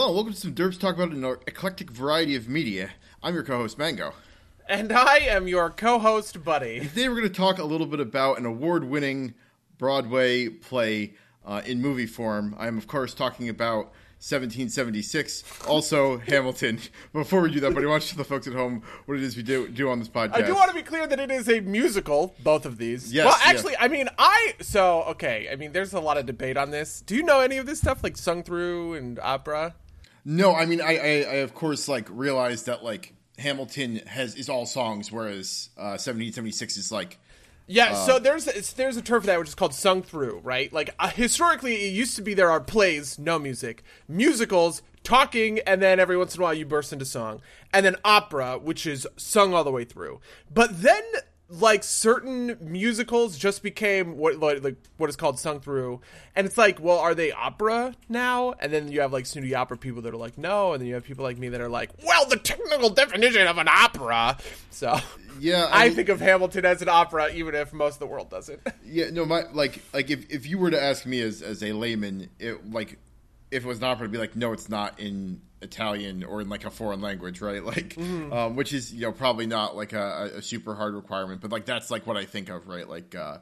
Hello, and welcome to some Derps Talk about an eclectic variety of media. I'm your co-host Mango. And I am your co-host Buddy. Today we're going to talk a little bit about an award-winning Broadway play uh, in movie form. I am, of course, talking about 1776. Also, Hamilton. Before we do that, buddy, why don't you tell the folks at home what it is we do, do on this podcast? I do want to be clear that it is a musical, both of these. Yes, Well, yeah. actually, I mean, I. So, okay. I mean, there's a lot of debate on this. Do you know any of this stuff, like sung through and opera? No, I mean, I, I, I of course like realized that like Hamilton has is all songs, whereas uh, 1776 is like Yeah, so there's there's a term for that which is called sung through, right? Like uh, historically, it used to be there are plays, no music, musicals, talking, and then every once in a while you burst into song, and then opera, which is sung all the way through. But then, like certain musicals, just became what like, like what is called sung through, and it's like, well, are they opera now? And then you have like snooty opera people that are like, no, and then you have people like me that are like, well, the technical definition of an opera. So yeah. I mean- think of Hamilton as an opera, even if most of the world doesn't. Yeah, no, my like like if if you were to ask me as as a layman, it like if it was an opera, to be like, no, it's not in Italian or in like a foreign language, right? Like, um, which is you know probably not like a, a super hard requirement, but like that's like what I think of, right? Like, uh,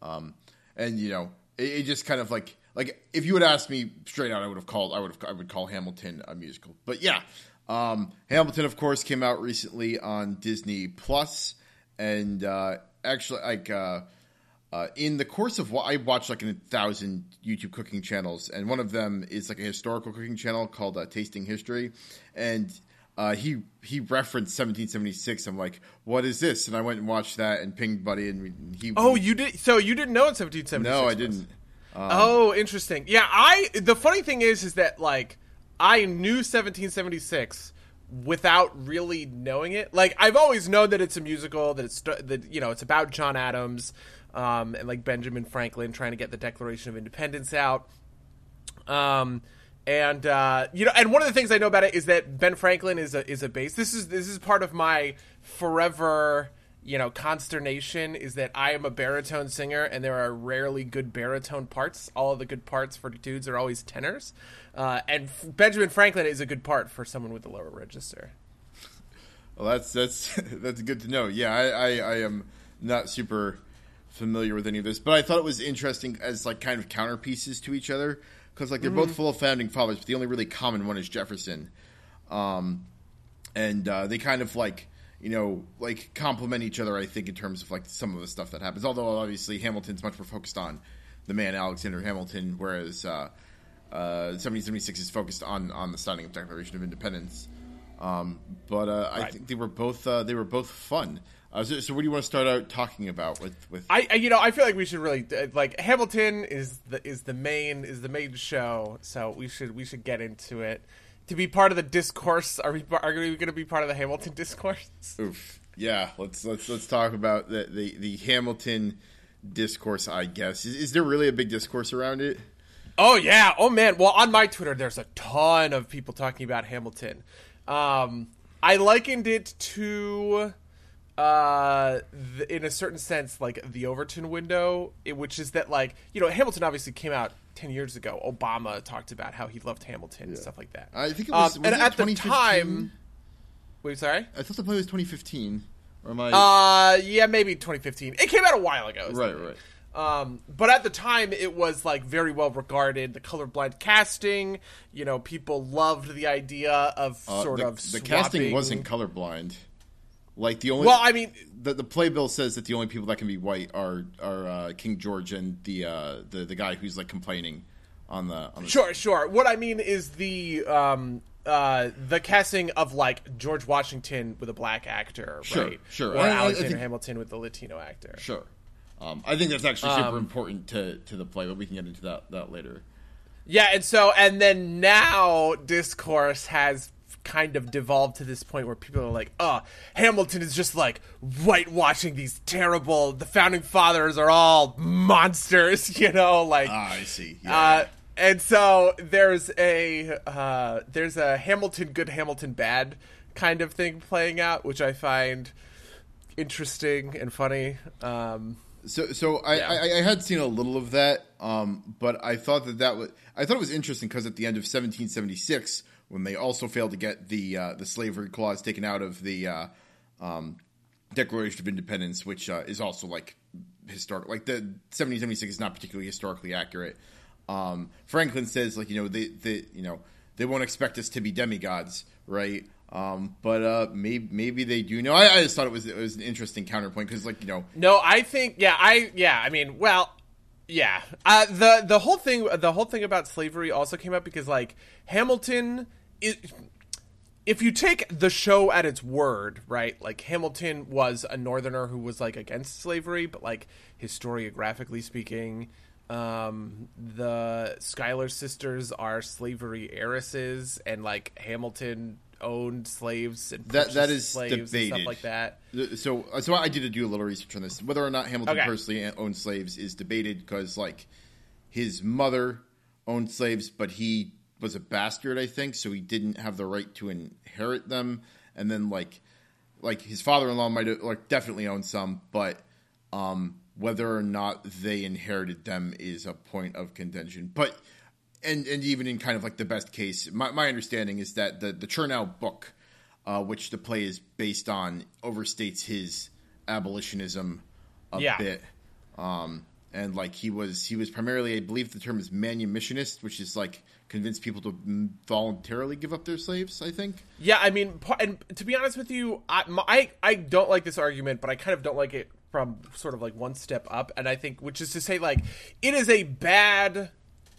um, and you know, it, it just kind of like like if you had asked me straight out, I would have called I would have I would call Hamilton a musical, but yeah. Um, Hamilton, of course, came out recently on Disney Plus, and uh, actually, like uh, uh, in the course of what I watched like a thousand YouTube cooking channels, and one of them is like a historical cooking channel called uh, Tasting History, and uh, he he referenced 1776. I'm like, what is this? And I went and watched that and pinged Buddy, and he Oh, you did. So you didn't know in 1776? no, I didn't. oh, interesting. Yeah, I. The funny thing is, is that like I knew 1776 without really knowing it. Like I've always known that it's a musical, that it's that you know it's about John Adams, um, and like Benjamin Franklin trying to get the Declaration of Independence out. Um, and uh, you know, and one of the things I know about it is that Ben Franklin is a is a bass. This is this is part of my forever you know consternation is that I am a baritone singer and there are rarely good baritone parts. All of the good parts for dudes are always tenors, uh, and F- Benjamin Franklin is a good part for someone with a lower register. Well, that's that's that's good to know. Yeah, I, I, I am not super familiar with any of this, but I thought it was interesting as like kind of counterpieces to each other because like they're both full of founding fathers, but the only really common one is Jefferson, um, and uh, they kind of like you know like complement each other. I think in terms of like some of the stuff that happens. Although obviously Hamilton's much more focused on the man Alexander Hamilton, whereas uh, uh, 1776 is focused on on the signing of Declaration of Independence. Um, but uh, I think they were both uh, they were both fun. Uh, so, so what do you want to start out talking about with with? I, you know I feel like we should really uh, like Hamilton is the is the main is the main show, so we should we should get into it. To be part of the discourse, are we are we going to be part of the Hamilton discourse? Oof. Yeah, let's let's let's talk about the the, the Hamilton discourse. I guess is, is there really a big discourse around it? Oh yeah. Oh man. Well, on my Twitter, there's a ton of people talking about Hamilton. Um, I likened it to, uh, th- in a certain sense, like the Overton window, it, which is that like you know Hamilton obviously came out ten years ago. Obama talked about how he loved Hamilton and stuff like that. I think it was, Um, was and it at the time, wait, sorry. I thought the play was 2015. Or am I Uh, yeah, maybe 2015. It came out a while ago. right? Right. Um, but at the time, it was like very well regarded. The colorblind casting, you know, people loved the idea of Uh, sort the, of the casting wasn't colorblind. Like the only Well, I mean, the, the playbill says that the only people that can be white are are uh, King George and the uh, the the guy who's like complaining on the on the sure, sure. What I mean is the um uh the casting of like George Washington with a black actor, Sure, right? sure. Or I- I- I Alexander think- Hamilton with the Latino actor. Sure. Um, I think that's actually super Um, important to, to the play, but we can get into that, that later. Yeah, and so and then now discourse has kind of devolved to this point where people are like, "Oh, Hamilton is just like whitewashing these terrible. The founding fathers are all monsters, you know, like." Ah, I see. Yeah. Uh, and so there's a uh, there's a Hamilton good Hamilton bad kind of thing playing out, which I find interesting and funny. Um, So, so I, Yeah. I, I had seen a little of that, um, but I thought that that was I thought it was interesting because at the end of 1776, when they also failed to get the uh, the slavery clause taken out of the uh, um, Declaration of Independence, which uh, is also like historic, like the 1776 is not particularly historically accurate. Um, Franklin says like you know they, they you know they won't expect us to be demigods, right? Um, but uh, maybe maybe they do. know. I, I just thought it was it was an interesting counterpoint because like you know No, I think yeah, I yeah, I mean, well, yeah. Uh, the the whole thing the whole thing about slavery also came up because like Hamilton is if you take the show at its word, right? Like Hamilton was a northerner who was like against slavery, but like historiographically speaking, um the Schuyler sisters are slavery heiresses and like Hamilton owned slaves and That- that is slaves and debated. stuff like that. So, so I did do a little research on this. Whether or not Hamilton Okay. personally owned slaves is debated because, like, his mother owned slaves, but he was a bastard, I think, so he didn't have the right to inherit them. And then, like, like his father-in-law might have, like, definitely owned some, but um, whether or not they inherited them is a point of contention. But and and even in kind of like the best case, my, my understanding is that the the Chernow book, uh, which the play is based on, overstates his abolitionism a Yeah. bit. Um, and like he was he was primarily, I believe the term is manumissionist, which is like convince people to voluntarily give up their slaves. I think. Yeah, I mean, and to be honest with you, I, I I don't like this argument, but I kind of don't like it from sort of like one step up, and I think, which is to say, like, it is a bad.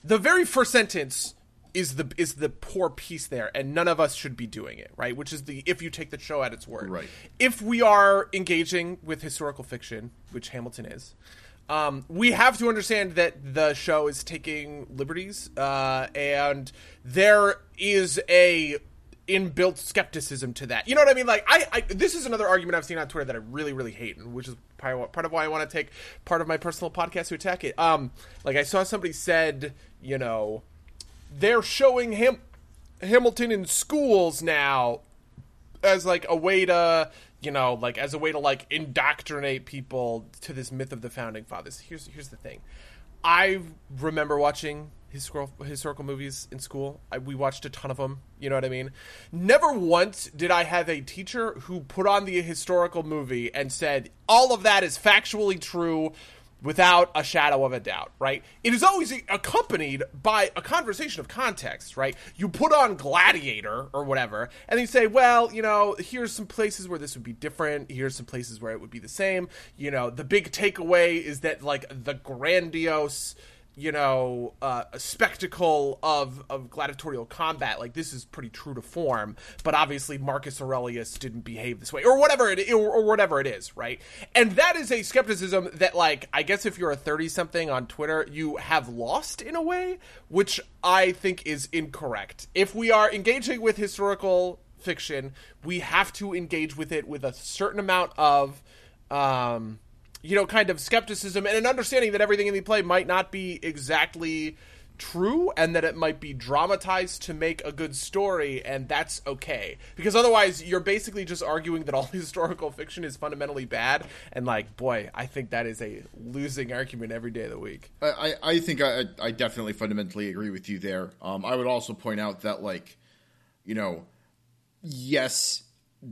The very first sentence is the is the poor piece there, and none of us should be doing it, right? Which is the if you take the show at its word, Right. If we are engaging with historical fiction, which Hamilton is. Um, we have to understand that the show is taking liberties, uh, and there is a inbuilt skepticism to that. You know what I mean? Like, I, I this is another argument I've seen on Twitter that I really, really hate, and which is part of, why I want to take part of my personal podcast to attack it. Um, like I saw somebody said, you know, they're showing him Hamilton in schools now as like a way to you know like as a way to like indoctrinate people to this myth of the founding fathers. Here's here's the thing. I remember watching historical historical movies in school. I, we watched a ton of them you know what i mean? Never once did i have a teacher who put on the historical movie and said all of that is factually true without a shadow of a doubt, right? It is always accompanied by a conversation of context, right? You put on Gladiator or whatever, and you say, well, you know, here's some places where this would be different, here's some places where it would be the same. You know, the big takeaway is that, like, the grandiose you know, uh, a spectacle of of gladiatorial combat. Like this is pretty true to form, but obviously Marcus Aurelius didn't behave this way, or whatever it or, or whatever it is, right? And that is a skepticism that, like, I guess if you're a thirty something on Twitter, you have lost in a way, which I think is incorrect. If we are engaging with historical fiction, we have to engage with it with a certain amount of. Um, you know, kind of skepticism and an understanding that everything in the play might not be exactly true and that it might be dramatized to make a good story and that's okay because otherwise you're basically just arguing that all historical fiction is fundamentally bad and like boy i think that is a losing argument every day of the week I, I think I, I definitely fundamentally agree with you there. Um, I would also point out that, like, you know, yes,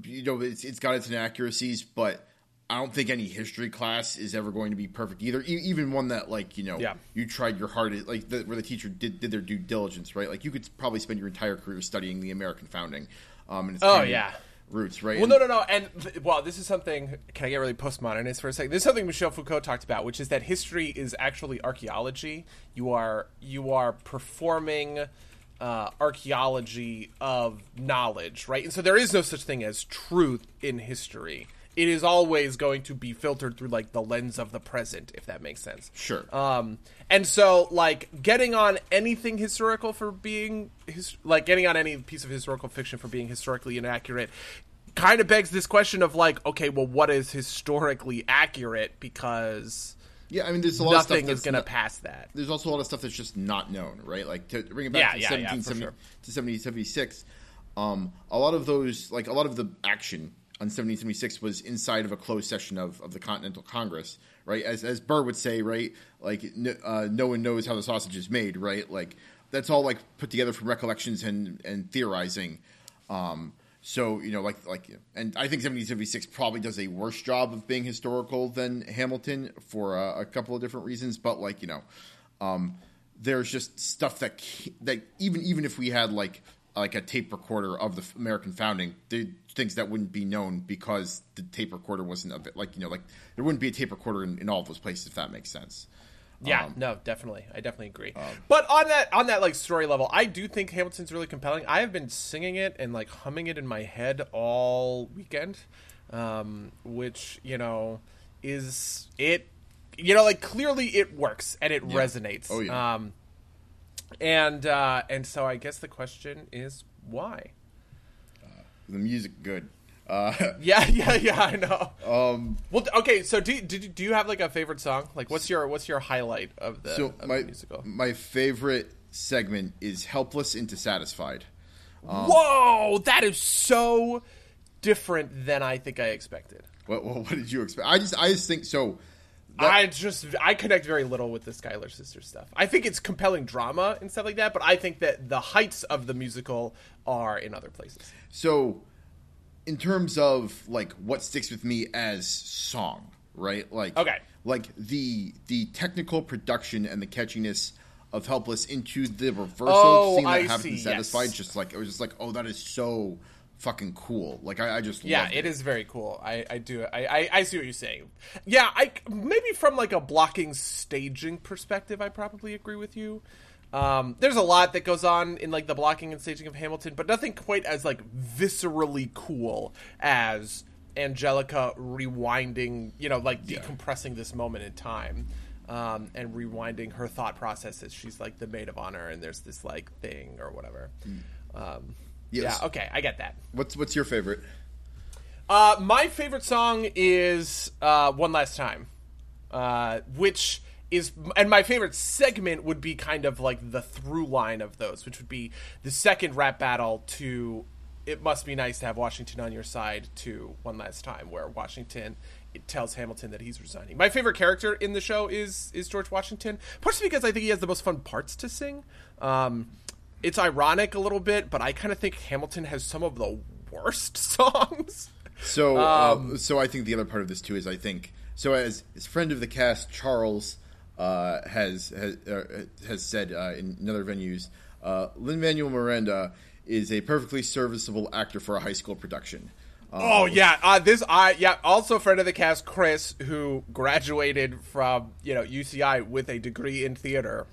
you know, it's, it's got its inaccuracies, but I don't think any history class is ever going to be perfect either. E- even one that, like, you know, Yeah. you tried your hardest, like, the, where the teacher did, did their due diligence, right? Like, you could probably spend your entire career studying the American founding. Um, and its Oh, yeah. roots, right? Well, And- no, no, no. And th- well, this is something. Can I get really postmodernist for a second? This is something Michel Foucault talked about, which is that history is actually archaeology. You are you are performing uh, archaeology of knowledge, right? And so there is no such thing as truth in history. It is always going to be filtered through like the lens of the present, if that makes sense. Sure. Um, and so, like, getting on anything historical for being, his, like, getting on any piece of historical fiction for being historically inaccurate kind of begs this question of, like, okay, well, what is historically accurate? Because yeah, I mean, there's a lot of stuff nothing that's is going to pass that. there's also a lot of stuff that's just not known, right? Like to bring it back Yeah, to yeah, yeah, sure. to 1776, um, a lot of those, like a lot of the action on 1776 was inside of a closed session of, of the Continental Congress, right? As as Burr would say, right? Like no, uh, no one knows how the sausage is made, right? Like that's all like put together from recollections and and theorizing. Um, so you know, like like, and I think 1776 probably does a worse job of being historical than Hamilton for a couple of different reasons. But like you know, um, there's just stuff that that even even if we had like like a tape recorder of the American founding, the things that wouldn't be known because the tape recorder wasn't a bit like you know like there wouldn't be a tape recorder in, in all of those places if that makes sense. Yeah, um, no, definitely, I definitely agree. Um, but on that on that like story level, I do think Hamilton's really compelling. I have been singing it and like humming it in my head all weekend, um, which you know is it. You know, like clearly it works and it yeah. resonates. Oh yeah. Um, and uh, and so I guess the question is why. Uh, the music good. Uh, yeah, yeah, yeah. I know. Um, well, okay. So, do do do you have like a favorite song? Like, what's your what's your highlight of the, so of my, the musical? My favorite segment is "Helpless into Satisfied." Um, Whoa, that is so different than I think I expected. What, what, what did you expect? I just I just think so. That, I just I connect very little with the Schuyler Sisters stuff. I think it's compelling drama and stuff like that, but I think that the heights of the musical are in other places. So in terms of like what sticks with me as song, right? Like okay, like the the technical production and the catchiness of "Helpless" into the reversal oh, scene that I haven't see, been satisfied. Yes. Just like it was just like, oh, that is so fucking cool. Like I, I just yeah, it, it is very cool. I I do I, I I see what you're saying. Yeah, I maybe from like a blocking staging perspective, I probably agree with you. Um, there's a lot that goes on in like the blocking and staging of Hamilton, but nothing quite as like viscerally cool as Angelica rewinding, you know, like decompressing yeah. this moment in time. Um, and rewinding her thought process as she's like the maid of honor and there's this like thing or whatever. Mm. Um, yes. Yeah, okay, I get that. What's what's your favorite? Uh, my favorite song is uh, "One Last Time," uh, which is and my favorite segment would be kind of like the through line of those, which would be the second rap battle to it must be nice to have Washington on your side to one last time where Washington tells Hamilton that he's resigning. My favorite character in the show is is George Washington, partially because I think he has the most fun parts to sing. Um, it's ironic a little bit, but I kind of think Hamilton has some of the worst songs. So, um, uh, so I think the other part of this too is I think so as as friend of the cast Charles uh, has has, uh, has said uh, in other venues, uh, Lin Manuel Miranda is a perfectly serviceable actor for a high school production. Um, oh yeah, uh, this I yeah. Also, friend of the cast, Chris, who graduated from you know UCI with a degree in theater,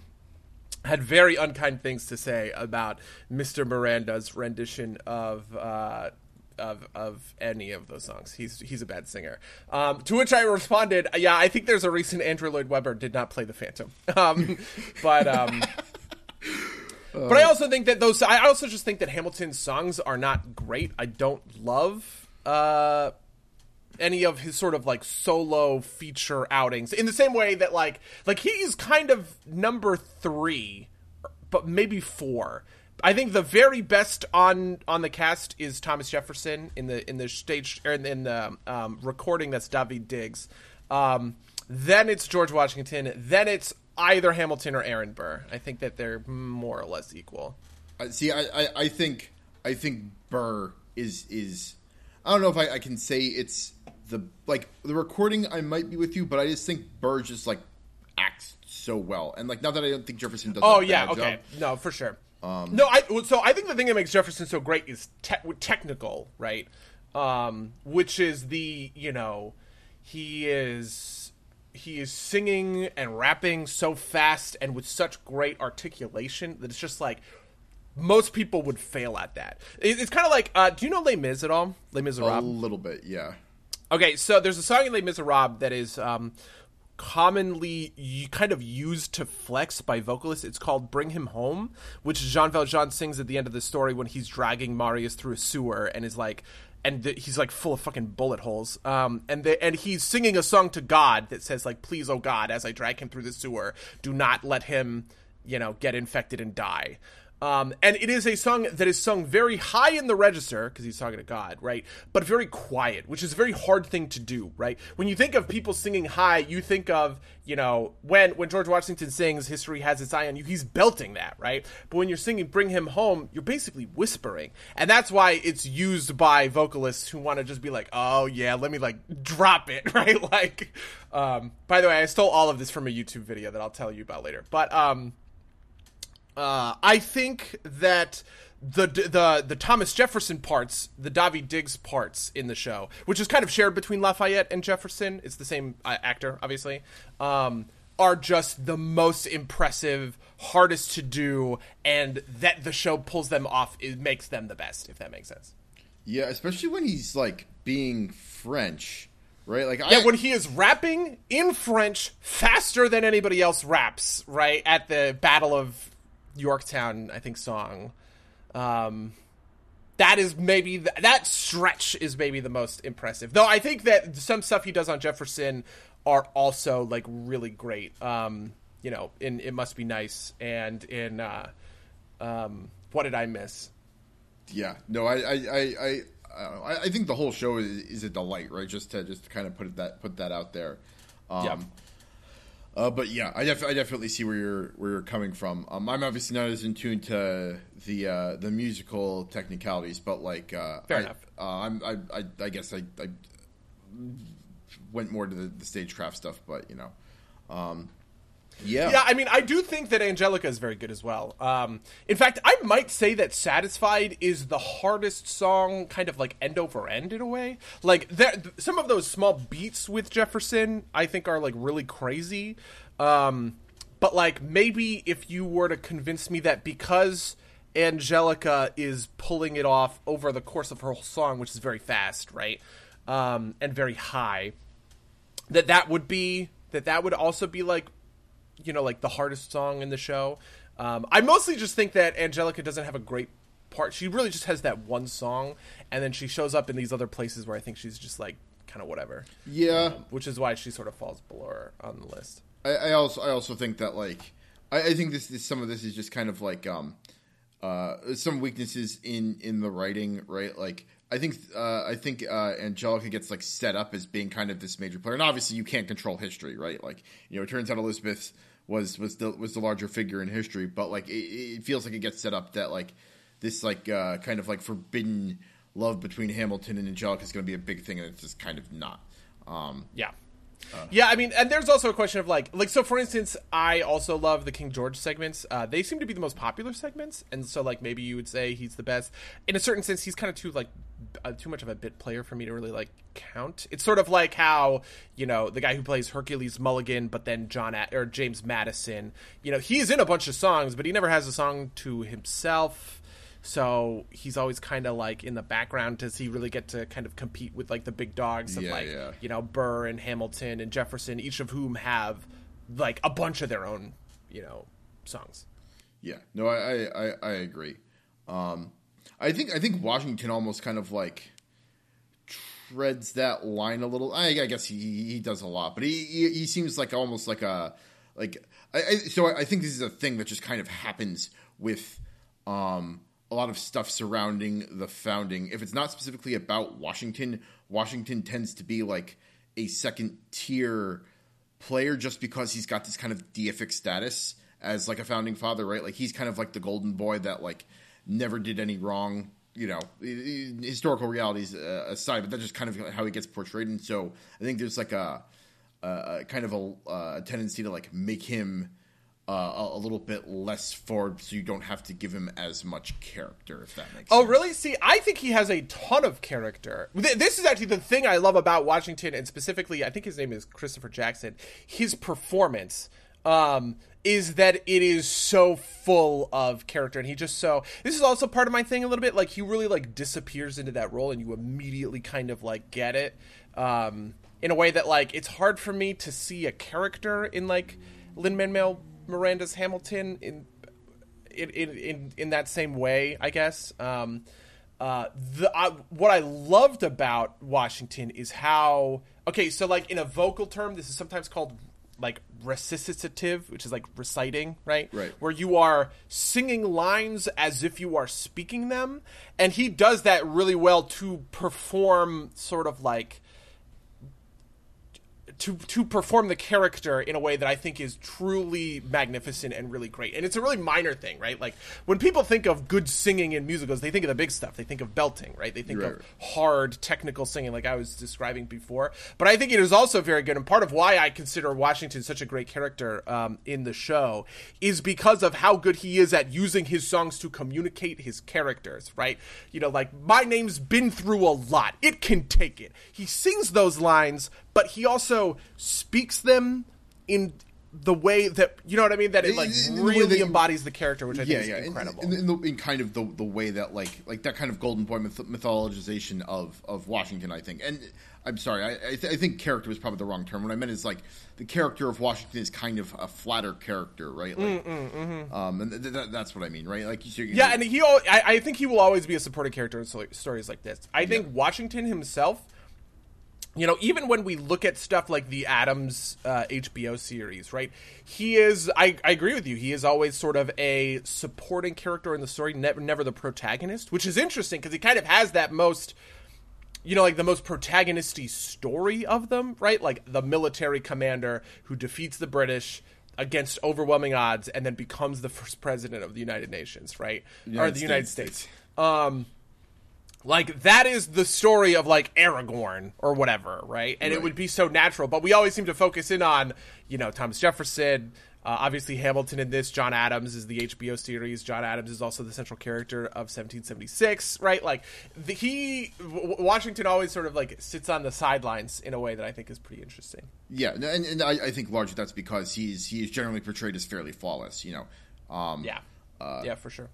had very unkind things to say about Mr. Miranda's rendition of uh, of of any of those songs. He's he's a bad singer. Um, to which I responded, "Yeah, I think there's a reason Andrew Lloyd Webber did not play the Phantom." Um, but um, but I also think that those. I also just think that Hamilton's songs are not great. I don't love. Uh, any of his sort of like solo feature outings in the same way that like like he's kind of number 3 but maybe 4 I think the very best on on the cast is Thomas Jefferson in the in the stage or in, in the um, recording. That's Daveed Diggs. Um, then it's George Washington. Then it's either Hamilton or Aaron Burr. I think that they're more or less equal. Uh, see, I, I, I, think I think Burr is is I don't know if I, I, can say it's the like the recording. I might be with you, but I just think Burr just like acts so well, and like not that I don't think Jefferson does. Oh yeah, okay, job. no, for sure. Um, no, I so I think the thing that makes Jefferson so great is te- technical, right? Um, which is the you know he is he is singing and rapping so fast and with such great articulation that it's just like most people would fail at that. It's kind of like, uh, do you know Les Mis at all? Les Miserables? A little bit, yeah. Okay, so there's a song in Les Miserables that is um, commonly kind of used to flex by vocalists. It's called "Bring Him Home," which Jean Valjean sings at the end of the story when he's dragging Marius through a sewer and is like, and he's like full of fucking bullet holes. Um, and the, and he's singing a song to God that says like, "Please, oh God, as I drag him through the sewer, do not let him, you know, get infected and die." Um, and it is a song that is sung very high in the register because he's talking to God, right? But very quiet, which is a very hard thing to do, right? When you think of people singing high, you think of you know when when George Washington sings "History Has Its Eye on You," he's belting that, right? But when you're singing "Bring Him Home," you're basically whispering, and that's why it's used by vocalists who want to just be like, "Oh yeah, let me like drop it," right? Like, um, by the way, I stole all of this from a YouTube video that I'll tell you about later, but um uh, I think that the the the Thomas Jefferson parts, the Daveed Diggs parts in the show, which is kind of shared between Lafayette and Jefferson, it's the same uh, actor, obviously, um, are just the most impressive, hardest to do, and that the show pulls them off. It makes them the best, if that makes sense. Yeah, especially when he's like being French, right? Like, yeah, I, when he is rapping in French faster than anybody else raps, right at the Battle of Yorktown, I think, song. Um, that is maybe the, that stretch is maybe the most impressive. Though I think that some stuff he does on Jefferson are also like really great. Um, you know, in it must be nice and in uh, um, what did I miss? Yeah, no, I I I I, uh, I think the whole show is, is, a delight, right? Just to just to kind of put that put that out there. Um, yeah. Uh, but yeah, I, def- I, definitely see where you're where you're coming from. Um, I'm obviously not as in tune to the uh, the musical technicalities, but like uh, fair I, enough. Uh, I'm I, I, I guess I, I, went more to the, the stagecraft stuff, but you know, um, yeah. Yeah, I mean, I do think that Angelica is very good as well. Um, in fact, I might say that Satisfied is the hardest song, kind of like end over end in a way. Like, there, some of those small beats with Jefferson, I think, are like really crazy. Um, but like, maybe if you were to convince me that because Angelica is pulling it off over the course of her whole song, which is very fast, right? Um, and very high, that that would be that that would also be like you know like the hardest song in the show. Um, I mostly just think that Angelica doesn't have a great part. She really just has that one song, and then she shows up in these other places where I think she's just like kind of whatever. Yeah, um, which is why she sort of falls below her on the list. I, I also I also think that like I, I think this, this, some of this is just kind of like um uh some weaknesses in in the writing, right? Like I think uh, I think uh, Angelica gets like set up as being kind of this major player, and obviously you can't control history, right? Like you know, it turns out Elizabeth was was the was the larger figure in history, but like it, it feels like it gets set up that like this like uh, kind of like forbidden love between Hamilton and Angelica is going to be a big thing, and it's just kind of not. Um, yeah. Uh, yeah, I mean, and there's also a question of like, like so. For instance, I also love the King George segments. Uh, they seem to be the most popular segments, and so like maybe you would say he's the best. In a certain sense, he's kind of too like uh, too much of a bit player for me to really like count. It's sort of like how you know the guy who plays Hercules Mulligan, but then John or James Madison. You know, he's in a bunch of songs, but he never has a song to himself so he's always kind of like in the background. Does he really get to kind of compete with like the big dogs of yeah, like yeah. you know Burr and Hamilton and Jefferson, each of whom have like a bunch of their own you know songs. Yeah, no, I I, I agree. Um, I think I think Washington almost kind of like treads that line a little. I, I guess he he does a lot, but he, he, he seems like almost like a like. I, I, so I think this is a thing that just kind of happens with um a lot of stuff surrounding the founding. If it's not specifically about Washington, Washington tends to be like a second tier player just because he's got this kind of deific status as like a founding father, right? Like he's kind of like the golden boy that like never did any wrong, you know, historical realities uh, aside, but that's just kind of how he gets portrayed. And so I think there's like a, a kind of a, a tendency to like make him uh, a, a, little bit less forward, so you don't have to give him as much character. If that makes. Oh, sense. really? See, I think he has a ton of character. This is actually the thing I love about Washington, and specifically, I think his name is Christopher Jackson. His performance um, is that it is so full of character, and he just so. This is also part of my thing a little bit. Like he really like disappears into that role, and you immediately kind of like get it. Um, in a way that like it's hard for me to see a character in like Lin Manuel Miranda's Hamilton in in in in that same way, I guess. Um, uh, the uh, what I loved about Washington is how okay, so like in a vocal term, this is sometimes called like recitative, which is like reciting, right? Right. Where you are singing lines as if you are speaking them, and he does that really well to perform sort of like to to perform the character in a way that I think is truly magnificent and really great. And it's a really minor thing, right? Like when people think of good singing in musicals, they think of the big stuff. They think of belting, right? They think Right. of hard technical singing like I was describing before. But I think it is also very good and part of why I consider Washington such a great character um, in the show is because of how good he is at using his songs to communicate his characters, right? You know, like my name's been through a lot. It can take it. He sings those lines, but he also speaks them in the way that you know what I mean that it like In- in really that- embodies the character, which I yeah, think yeah, is in- incredible. In, in, the, in kind of the the way that like like that kind of golden boy myth- mythologization of of Washington, I think. And I'm sorry, I I, th- I think character was probably the wrong term. What I meant is like the character of Washington is kind of a flatter character, right? Like, um, and th- th- that's what I mean, right? Like, Mm, Yeah, and he, al- I, I think he will always be a supporting character in sto- stories like this. I think Washington himself, you know, even when we look at stuff like the Adams uh, HBO series, right? He is. I, I agree with you. He is always sort of a supporting character in the story, never, never the protagonist, which is interesting because he kind of has that most you know, like the most protagonisty story of them, right? Like the military commander who defeats the British against overwhelming odds and then becomes the first president of the United Nations, right? or United the United States. States. Um like that is the story of like Aragorn or whatever, right? And it would be so natural, but we always seem to focus in on, you know, Thomas Jefferson, uh, obviously Hamilton in this. John Adams is the HBO series. John Adams is also the central character of 1776, right? Like the, he, w- Washington always sort of like sits on the sidelines in a way that I think is pretty interesting. yeah, and, and I, I think largely that's because he's he is generally portrayed as fairly flawless, you know. Um, Yeah, Uh, yeah, for sure.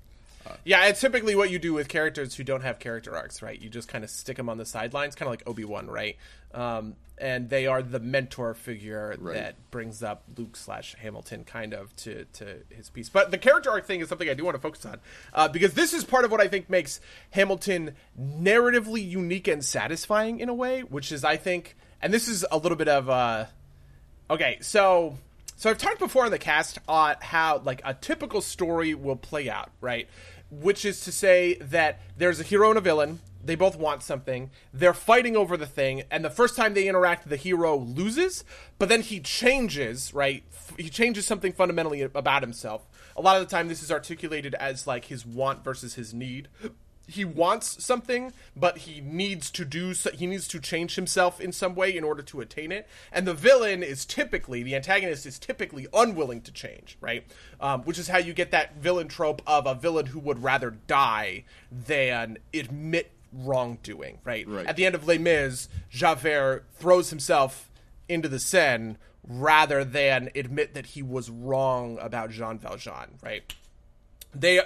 Yeah, it's typically what you do with characters who don't have character arcs, right? You just kind of stick them on the sidelines, kind of like Obi Wan, right? Um, and they are the mentor figure Right. that brings up Luke slash Hamilton, kind of to to his piece. But the character arc thing is something I do want to focus on uh, because this is part of what I think makes Hamilton narratively unique and satisfying in a way, which is I think, and this is a little bit of. Uh, Okay, so so I've talked before on the cast on how like a typical story will play out, right? Which is to say that there's a hero and a villain. They both want something. They're fighting over the thing, and the first time they interact, the hero loses, but then he changes, right? He changes something fundamentally about himself. A lot of the time, this is articulated as like his want versus his need he wants something, but he needs to do so, he needs to change himself in some way in order to attain it. And the villain is typically the antagonist is typically unwilling to change, right? Um, which is how you get that villain trope of a villain who would rather die than admit wrongdoing, right? Right. At the end of Les Mis, Javert throws himself into the Seine rather than admit that he was wrong about Jean Valjean, right? they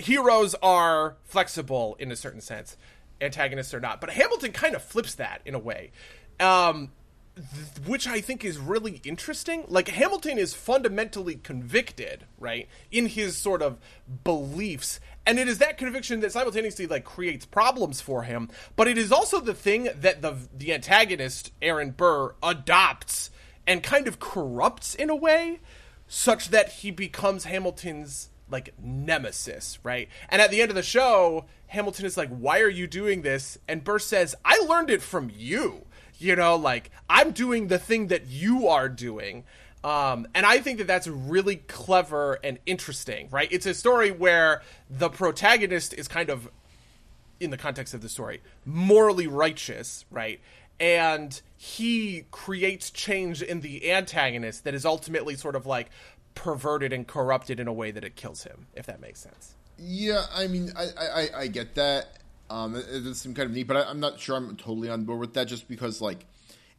heroes are flexible in a certain sense antagonists are not but hamilton kind of flips that in a way. Um th- which i think is really interesting. Like hamilton is fundamentally convicted right in his sort of beliefs and it is that conviction that simultaneously like creates problems for him but it is also the thing that the the antagonist aaron burr adopts and kind of corrupts in a way such that he becomes Hamilton's like nemesis, right? And at the end of the show, Hamilton is like, "Why are you doing this?" And Burr says, "I learned it from you." You know, like I'm doing the thing that you are doing. Um, and I think that that's really clever and interesting, right? It's a story where the protagonist is kind of in the context of the story, morally righteous, right? And he creates change in the antagonist that is ultimately sort of like perverted and corrupted in a way that it kills him, if that makes sense. Yeah, I mean, I I, I- get that. Um, it- it's some kind of neat, but I, I'm not sure I'm totally on board with that. Just because, like,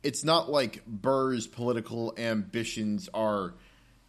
it's not like Burr's political ambitions are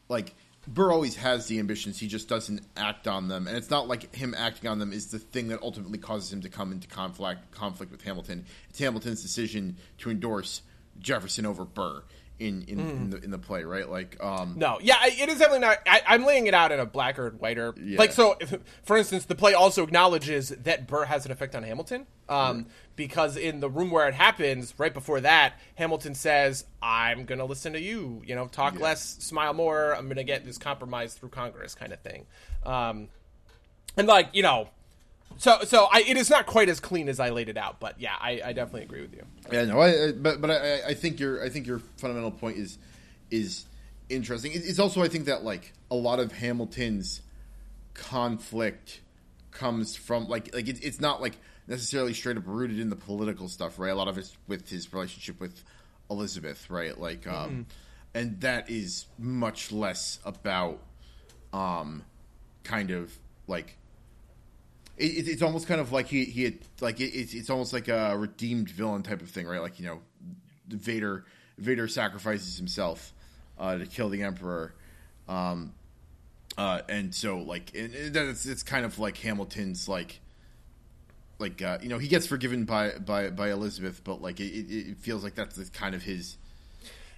like Burr always has the ambitions. He just doesn't act on them, and it's not like him acting on them is the thing that ultimately causes him to come into conflict conflict with Hamilton. It's Hamilton's decision to endorse Jefferson over Burr in in, in the in the play, right? Like, um, No, yeah, it is definitely not. I, I'm laying it out in a blacker and whiter. Yeah. Like, so, if, for instance, the play also acknowledges that Burr has an effect on Hamilton. Um, Because in the room where it happens, right before that, Hamilton says, I'm going to listen to you. You know, talk Yeah. less, smile more. I'm going to get this compromise through Congress kind of thing. Um, and, like, you know, so so I, it is not quite as clean as I laid it out, but yeah, I, I definitely agree with you. Yeah, no, I, I but but I, I think your I think your fundamental point is is interesting. It's also I think that like a lot of Hamilton's conflict comes from like like it, it's not like necessarily straight up rooted in the political stuff, right? A lot of it's with his relationship with Elizabeth, right? Like, um, and that is much less about um, kind of like it, it, it's almost kind of like he he had, like it, it's it's almost like a redeemed villain type of thing, right? Like you know, Vader Vader sacrifices himself uh, to kill the Emperor, um, uh, and so like it, it, it's it's kind of like Hamilton's like like uh, you know he gets forgiven by by by Elizabeth, but like it, it feels like that's kind of his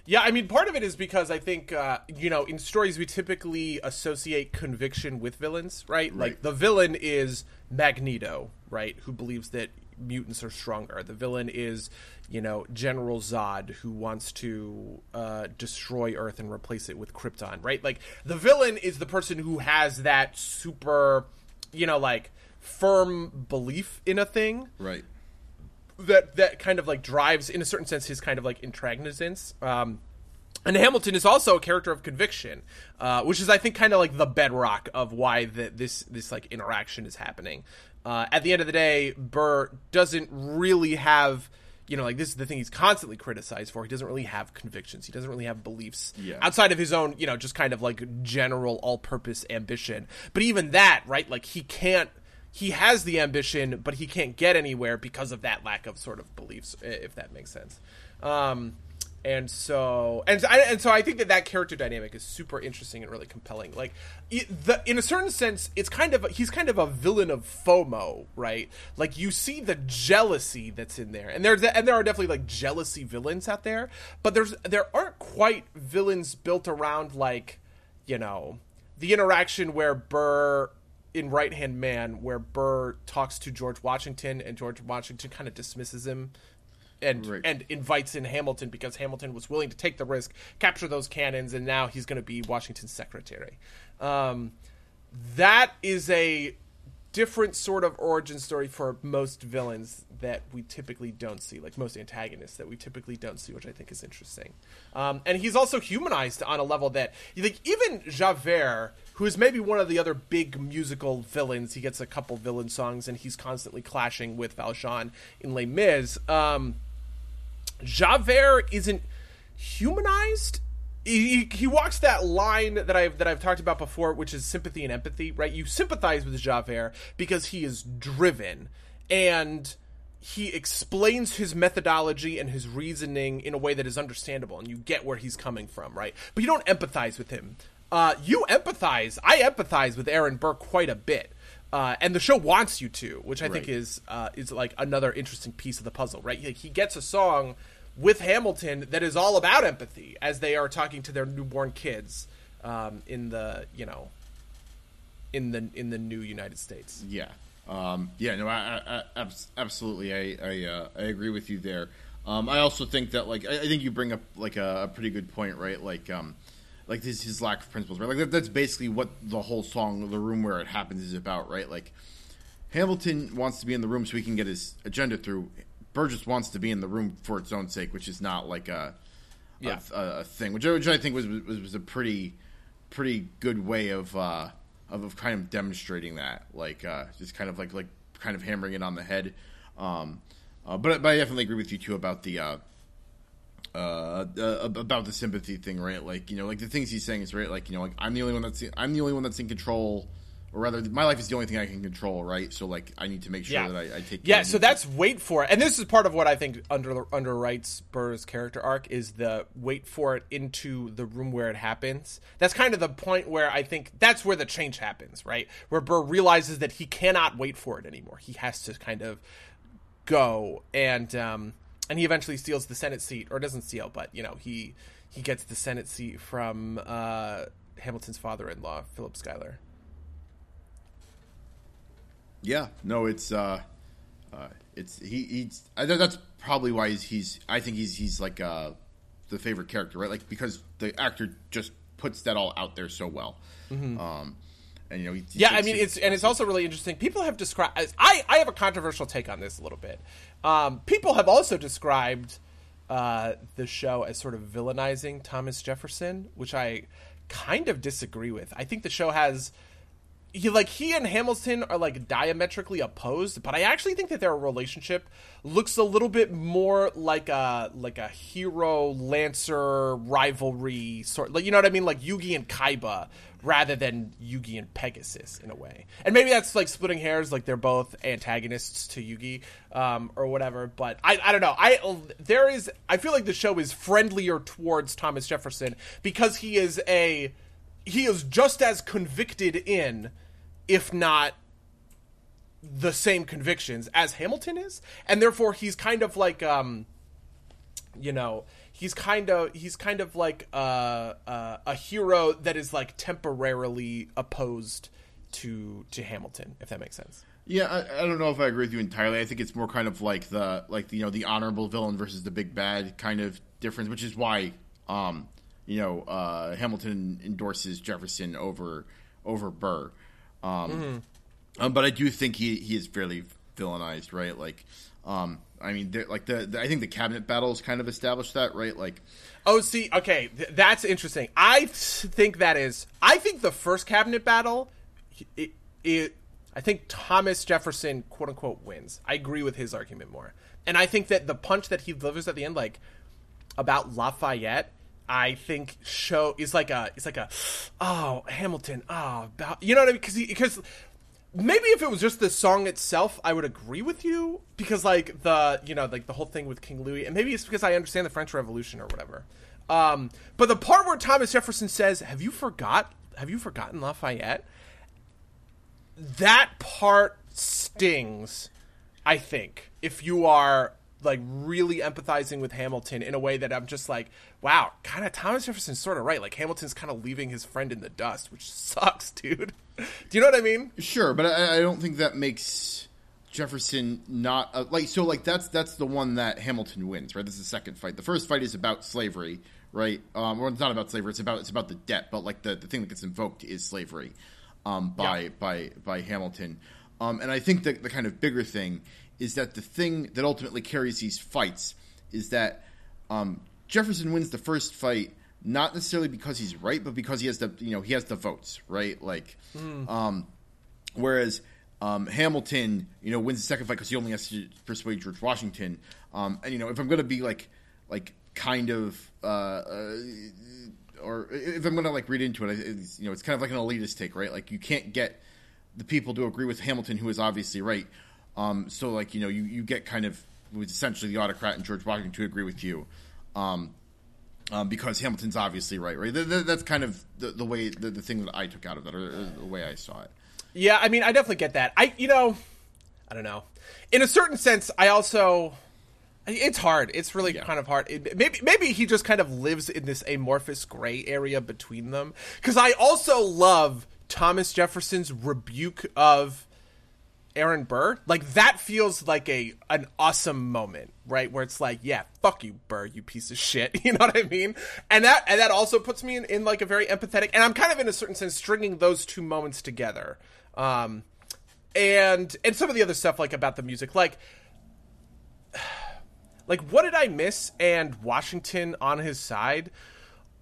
Yeah, I mean, part of it is because I think, uh, you know, in stories we typically associate conviction with villains, right? Like the villain is Magneto, right? Who believes that mutants are stronger. The villain is, you know, General Zod, who wants to uh, destroy Earth and replace it with Krypton, right? Like the villain is the person who has that super, you know, like firm belief in a thing right. That that kind of like drives in a certain sense his kind of like intragnisance um and Hamilton is also a character of conviction, uh, which is, I think, kind of like the bedrock of why the, this this like interaction is happening. Uh, at the end of the day, Burr doesn't really have, you know, like this is the thing he's constantly criticized for. He doesn't really have convictions. He doesn't really have beliefs Yeah. outside of his own, you know, just kind of like general all-purpose ambition. But even that, right? Like he can't. He has the ambition, but he can't get anywhere because of that lack of sort of beliefs, if that makes sense. Um, and so and I, and so I think that that character dynamic is super interesting and really compelling. Like, the, in a certain sense, it's kind of he's kind of a villain of FOMO, right? Like you see the jealousy that's in there, and there's and there are definitely like jealousy villains out there, but there's there aren't quite villains built around like you know the interaction where Burr in Right Hand Man, where Burr talks to George Washington and George Washington kind of dismisses him and Right. and invites in Hamilton because Hamilton was willing to take the risk, capture those cannons, and now he's going to be Washington's secretary. Um, that is a different sort of origin story for most villains that we typically don't see, like most antagonists that we typically don't see, which I think is interesting. Um, and he's also humanized on a level that, you like, even Javert, who is maybe one of the other big musical villains, he gets a couple villain songs, and he's constantly clashing with Valjean in Les Mis. Um, Javert isn't humanized. He, he- walks that line that I've that I've talked about before, which is sympathy and empathy. Right? You sympathize with Javert because he is driven and he explains his methodology and his reasoning in a way that is understandable, and you get where he's coming from. Right? But you don't empathize with him. Uh, you empathize. I empathize with Aaron Burr quite a bit. Uh, and the show wants you to, which I think is uh, is like another interesting piece of the puzzle, right? Like he gets a song with Hamilton that is all about empathy as they are talking to their newborn kids um, in the you know in the in the new United States. Yeah. Um, yeah, no, I, I, I absolutely, I, I, uh, I agree with you there. Um, I also think that, like, I, I think you bring up like a, a pretty good point, right? Like, um, like this is his lack of principles, right? Like that, that's basically what the whole song, "The Room Where It Happens," is about, right? Like, Hamilton wants to be in the room so he can get his agenda through. Burr just wants to be in the room for its own sake, which is not like a Yeah. a, a, thing, which, I- which I think was, was was a pretty pretty good way of uh, of, of kind of demonstrating that, like uh, just kind of like like kind of hammering it on the head. Um, uh, but but I definitely agree with you too about the. Uh, uh, about the sympathy thing, right? Like you know, like the things he's saying is right. Like you know, like I'm the only one that's I'm the only one that's in control, or rather, my life is the only thing I can control, right? So like, I need to make sure Yeah. that I, I take. Yeah, so that's wait for it, and this is part of what I think under underwrites Burr's character arc is the wait for it into the room where it happens. That's kind of the point where I think that's where the change happens, right? Where Burr realizes that he cannot wait for it anymore. He has to kind of go and um and he eventually steals the Senate seat, or doesn't steal, but you know he he gets the Senate seat from uh, Hamilton's father-in-law, Philip Schuyler. Yeah, no, it's uh, uh it's he he's I, that's probably why he's, he's I think he's he's like uh the favorite character, right? Like because the actor just puts that all out there so well. Mm-hmm. Um, and you know, he, he yeah, I mean, it's and it's also really interesting. People have described. I I have a controversial take on this a little bit. Um, people have also described uh, the show as sort of villainizing Thomas Jefferson, which I kind of disagree with. I think the show has he like he and Hamilton are like diametrically opposed, but I actually think that their relationship looks a little bit more like a like a hero lancer rivalry sort. Like you know what I mean, like Yugi and Kaiba rather than Yugi and Pegasus in a way. And maybe that's like splitting hairs, like they're both antagonists to Yugi um, or whatever. But I I don't know. I there is I feel like the show is friendlier towards Thomas Jefferson because he is a he is just as convicted in if not the same convictions as Hamilton is, and therefore he's kind of like um, you know, he's kind of he's kind of like uh, uh, a hero that is like temporarily opposed to to Hamilton, if that makes sense. Yeah, I, I, don't know if I agree with you entirely. I think it's more kind of like the like the, you know the honorable villain versus the big bad kind of difference, which is why um, you know uh, Hamilton endorses Jefferson over over Burr. Um, mm-hmm. um, but I do think he he is fairly villainized, right? Like, um, I mean, like the, the, I think the cabinet battles kind of established that, right? Like, oh, see, okay, th- that's interesting. I think that is. I think the first cabinet battle, it, it, I think Thomas Jefferson, quote unquote, wins. I agree with his argument more, and I think that the punch that he delivers at the end, like about Lafayette, I think show is like a it's like a oh Hamilton oh you know what I mean? Because because maybe if it was just the song itself I would agree with you. Because like the you know like the whole thing with King Louis and maybe it's because I understand the French Revolution or whatever. Um, but the part where Thomas Jefferson says have you forgot have you forgotten Lafayette? That part stings I think if you are like really empathizing with Hamilton in a way that I'm just like, wow, kind of Thomas Jefferson's sort of right. Like Hamilton's kind of leaving his friend in the dust, which sucks, dude. Do you know what I mean? Sure, but I, I don't think that makes Jefferson not uh, like so. Like that's that's the one that Hamilton wins, right? This is the second fight. The first fight is about slavery, right? Um, or it's not about slavery. It's about it's about the debt, but like the the thing that gets invoked is slavery, um, by yeah. by by Hamilton. Um, and I think that the kind of bigger thing is that the thing that ultimately carries these fights is that um, Jefferson wins the first fight not necessarily because he's right, but because he has the you know he has the votes, right? Like, mm. um, whereas um, Hamilton, you know, wins the second fight because he only has to persuade George Washington. Um, and you know, if I'm going to be like like kind of uh, uh, or if I'm going to like read into it, it's, you know, it's kind of like an elitist take, right? Like you can't get the people to agree with Hamilton, who is obviously right. Um, so like you know you, you get kind of was essentially the autocrat and George Washington to agree with you, um, um, because Hamilton's obviously right. Right. that's kind of the, the way the, the, thing that I took out of that, or, or the way I saw it. Yeah, I mean, I definitely get that. I you know, I don't know. In a certain sense, I also it's hard. It's really yeah. kind of hard. It, maybe maybe he just kind of lives in this amorphous gray area between them. Because I also love Thomas Jefferson's rebuke of Aaron Burr, like that feels like a an awesome moment, right? Where it's like, yeah, fuck you, Burr, you piece of shit. You know what I mean? And that and that also puts me in, in like a very empathetic and I'm kind of in a certain sense stringing those two moments together. Um and and some of the other stuff like about the music, like like what did I miss and Washington on his side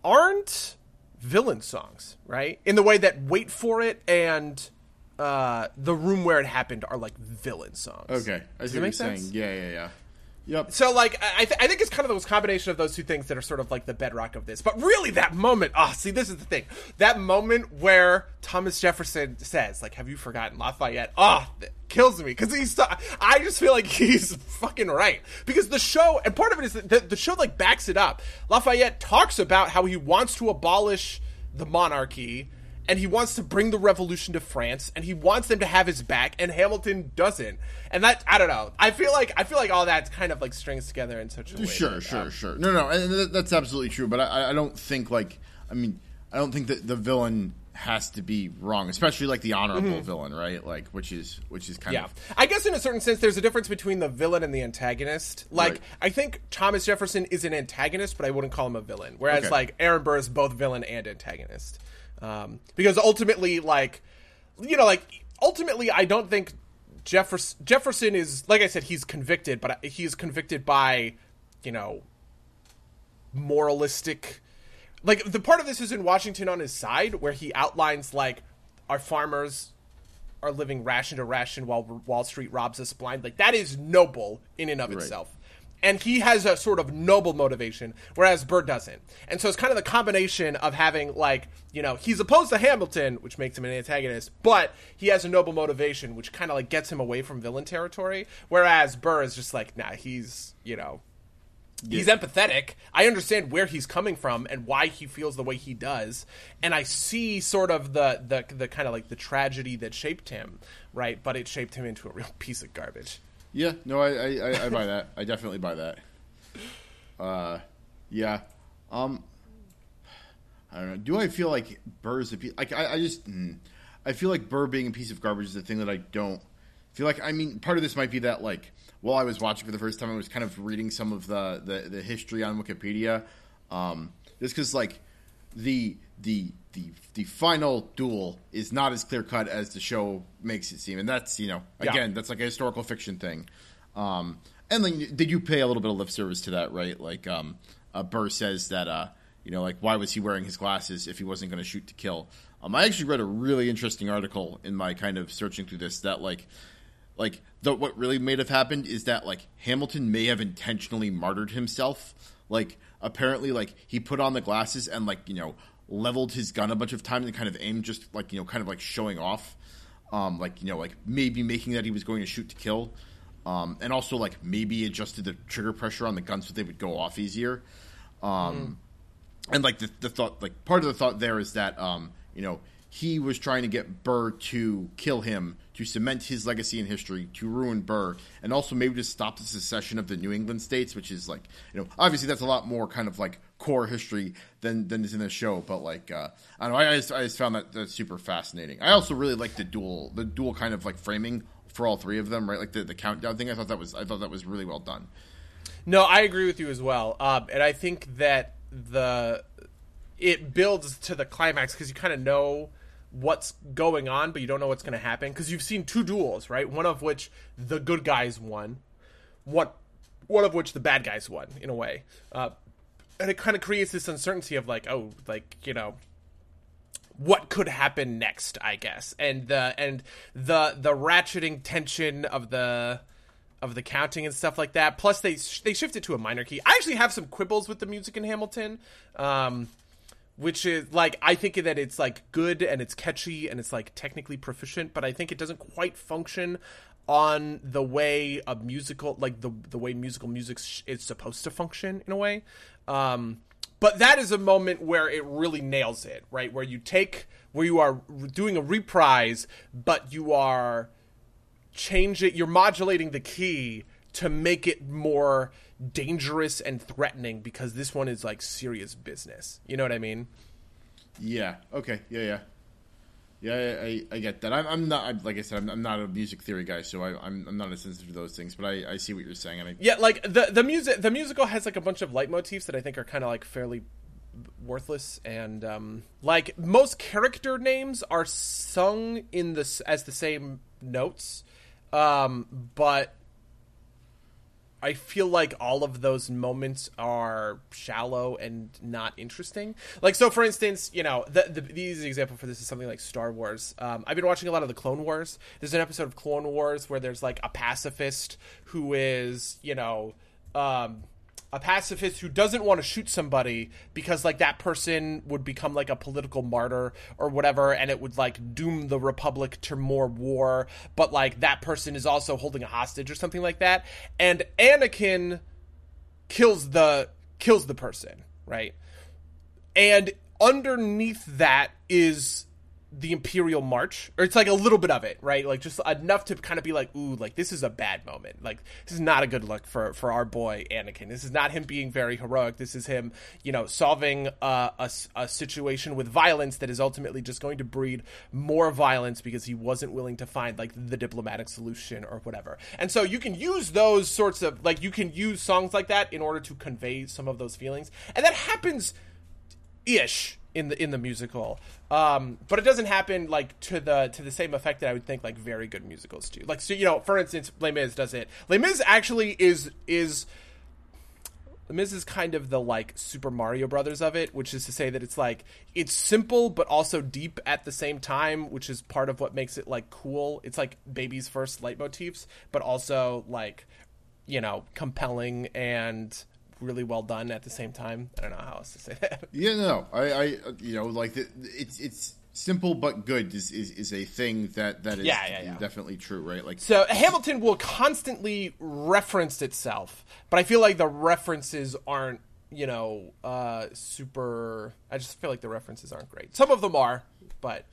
aren't villain songs, right? In the way that Wait for It and uh, the room where it happened are like villain songs. Okay, I see what you're saying. Yeah, yeah, yeah. Yep. So like I, th- I think it's kind of those combination of those two things that are sort of like the bedrock of this. But really, that moment. Ah, oh, see, this is the thing. That moment where Thomas Jefferson says, "Like, have you forgotten Lafayette?" Ah, oh, kills me because he's. I just feel like he's fucking right because the show and part of it is that the, the show like backs it up. Lafayette talks about how he wants to abolish the monarchy and he wants to bring the revolution to France and he wants them to have his back and Hamilton doesn't. And that I don't know. I feel like I feel like all that kind of like strings together in such a way. Sure, that, sure, um, sure. No, no, and that's absolutely true. But I, I don't think like I mean I don't think that the villain has to be wrong, especially like the honorable Mm-hmm. villain, right? Like which is which is kind Yeah. of I guess in a certain sense there's a difference between the villain and the antagonist. Like Right. I think Thomas Jefferson is an antagonist, but I wouldn't call him a villain. Whereas Okay. like Aaron Burr is both villain and antagonist. Um, because ultimately like you know like ultimately I don't think Jefferson Jefferson is like I said he's convicted, but he's convicted by, you know, moralistic like the part of this is in Washington on his side where he outlines like our farmers are living ration to ration while Wall Street robs us blind. Like that is noble in and of itself. And he has a sort of noble motivation, whereas Burr doesn't. And so it's kind of the combination of having like, you know, he's opposed to Hamilton, which makes him an antagonist, but he has a noble motivation, which kind of like gets him away from villain territory. Whereas Burr is just like, nah, he's, you know, he's empathetic. I understand where he's coming from and why he feels the way he does, and I see sort of the the the kind of like the tragedy that shaped him, right? But it shaped him into a real piece of garbage. Yeah, no, I, I, I, buy that. I definitely buy that. Uh, yeah. Um, I don't know. Do I feel like Burr's a piece? Like I, I just, mm, I feel like Burr being a piece of garbage is the thing that I don't feel like. I mean, part of this might be that like while I was watching for the first time, I was kind of reading some of the the, the history on Wikipedia. Um, just because like the the the the final duel is not as clear cut as the show makes it seem, and that's you know Yeah. again that's like a historical fiction thing. Um, and like, did you pay a little bit of lip service to that, right? Like um, uh, Burr says that uh, you know like why was he wearing his glasses if he wasn't going to shoot to kill? Um, I actually read a really interesting article in my kind of searching through this that like like the what really may have happened is that like Hamilton may have intentionally martyred himself. Like apparently like he put on the glasses and like, you know, leveled his gun a bunch of times and kind of aimed just like, you know, kind of like showing off. Um like, you know, like maybe making that he was going to shoot to kill. Um and also like maybe adjusted the trigger pressure on the gun so they would go off easier. Um and like the, the thought like part of the thought there is that um you know he was trying to get burr to kill him to cement his legacy in history to ruin burr and also maybe to stop the secession of the new england states which is like you know obviously that's a lot more kind of like core history than than is in the show but like uh i don't know i just, I just found that that's super fascinating. I also really like the dual the dual kind of like framing for all three of them right? Like the, the countdown thing i thought that was i thought that was really well done. No, I agree with you as well, um, and I think that the it builds to the climax because you kind of know what's going on, but you don't know what's going to happen because you've seen two duels, right? One of which the good guys won, what one of which the bad guys won in a way, uh, and it kind of creates this uncertainty of like, oh, like you know, what could happen next i guess. And the and the the ratcheting tension of the of the counting and stuff like that. Plus they they shifted to a minor key. I actually have some quibbles with the music in hamilton um which is like i think that it's like good and it's catchy and it's like technically proficient but i think it doesn't quite function on the way a musical like the the way musical music sh- is supposed to function in a way um but that is a moment where it really nails it right where you take where you are doing a reprise but you are change it you're modulating the key to make it more dangerous and threatening because this one is like serious business you know what i mean Yeah. Okay. Yeah. Yeah. Yeah. I, I, get that. I'm, I'm not. I'm, like I said, I'm, I'm not a music theory guy, so I, I'm, I'm not as sensitive to those things. But I, I see what you're saying, I, yeah like the the music the musical has like a bunch of leitmotifs that i think are kind of like fairly worthless and um like most character names are sung in this as the same notes um but I feel like all of those moments are shallow and not interesting. Like, so for instance, you know, the, the, the easy example for this is something like Star Wars. Um, I've been watching a lot of the Clone Wars. There's an episode of Clone Wars where there's like a pacifist who is, you know, um, a pacifist who doesn't want to shoot somebody because like that person would become like a political martyr or whatever and it would like doom the republic to more war but like that person is also holding a hostage or something like that and Anakin kills the kills the person right? And underneath that is the Imperial March, or it's like a little bit of it, right? Like just enough to kind of be like, ooh, like this is a bad moment. Like this is not a good look for for our boy Anakin. This is not him being very heroic. This is him, you know, solving uh, a a situation with violence that is ultimately just going to breed more violence because he wasn't willing to find like the diplomatic solution or whatever. And so you can use those sorts of like you can use songs like that in order to convey some of those feelings, and that happens ish in the in the musical. Um, but it doesn't happen like to the to the same effect that I would think like very good musicals do. Like so, you know, for instance, Les Mis does it. Les Mis actually is is Les Mis is kind of the like Super Mario Brothers of it, which is to say that it's like it's simple but also deep at the same time, which is part of what makes it like cool. It's like baby's first leitmotifs, but also like you know compelling and really well done at the same time. I don't know how else to say that. Yeah, no, I, I you know, like the, it's it's simple but good is, is, is a thing that that is Yeah, yeah, yeah. definitely true, right? Like, So Hamilton will constantly reference itself, but I feel like the references aren't, you know, uh, super. I just feel like the references aren't great. Some of them are, but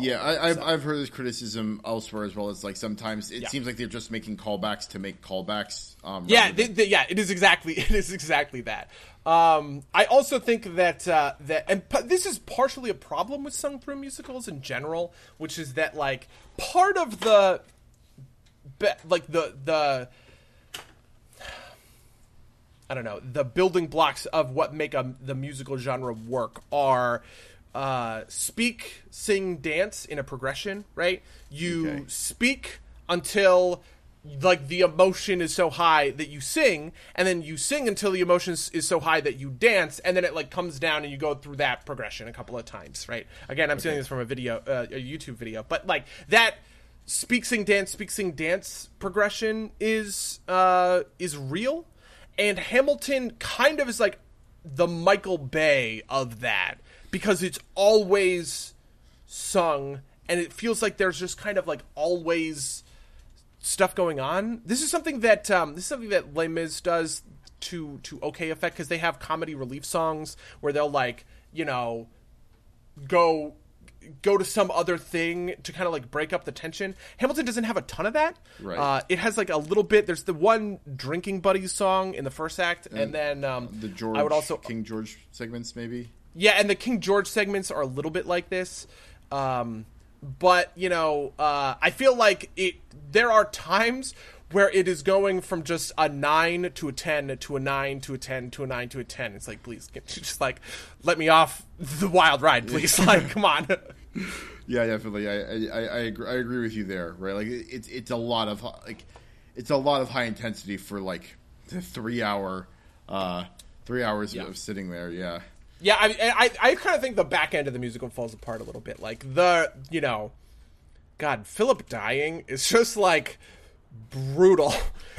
yeah. I, I've So- I've heard this criticism elsewhere as well as like sometimes it Yeah. seems like they're just making callbacks to make callbacks. Um, Yeah, than- th- yeah, it is exactly it is exactly that. Um, I also think that uh, that and p- this is partially a problem with sung through musicals in general, which is that like part of the be- like the the I don't know the building blocks of what make a, the musical genre work are uh, speak, sing, dance in a progression. Right? You Okay. speak until like the emotion is so high that you sing, and then you sing until the emotion is, so high that you dance, and then it like comes down and you go through that progression a couple of times. Right? Again, I'm stealing this from a video, uh, a YouTube video, but like that speak, sing, dance, speak, sing, dance progression is uh, is real and Hamilton kind of is like the Michael Bay of that because it's always sung and it feels like there's just kind of like always stuff going on. This is something that um, this is something that Les Mis does to to okay effect because they have comedy relief songs where they'll like you know go go to some other thing to kind of like break up the tension. Hamilton doesn't have a ton of that. Right. Uh, it has like a little bit. There's the one drinking buddies song in the first act, and, then um, the George I would also King George segments maybe. Yeah, and the King George segments are a little bit like this. Um, but you know, uh, I feel like it. There are times where it is going from just a nine to a ten to a nine to a ten to a nine to a ten. It's like, please, get, just like let me off the wild ride, please. like, come on. Yeah, definitely. I I, I, agree, I agree with you there. Right, like it's it's a lot of like it's a lot of high intensity for like the three hour uh three hours Yeah. of sitting there. Yeah, Yeah, I, I, I kind of think the back end of the musical falls apart a little bit. Like the, you know, God, Philip dying is just like brutal.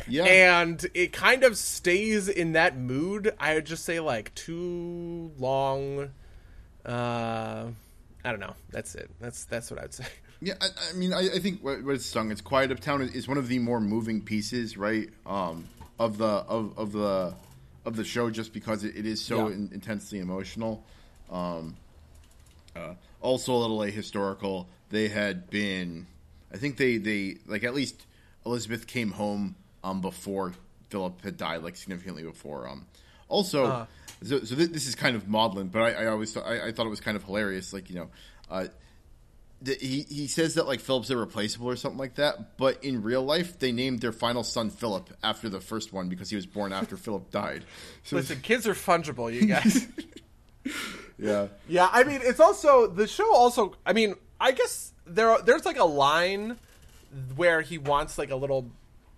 Yeah. And it kind of stays in that mood. I would just say like too long. Uh, I don't know. That's it. That's that's what I'd say. yeah. I, I mean, I, I think what, what it's sung. It's Quiet Uptown is, is one of the more moving pieces, right? Um, of the of, of the of the show, just because it, it is so Yeah. in, intensely emotional. Um, uh, also a little ahistorical. They had been, I think they they like at least Elizabeth came home um before Philip had died, like significantly before. Um, also, Uh-huh. so, so thi- this is kind of maudlin, but I, I always thought, I, I thought it was kind of hilarious. Like you know, uh, he he says that like Philip's irreplaceable or something like that, but in real life they named their final son Philip after the first one because he was born after Philip died. So Listen, kids are fungible, you guys. yeah, Yeah, I mean, it's also the show. Also, I mean, I guess there are, there's like a line where he wants like a little.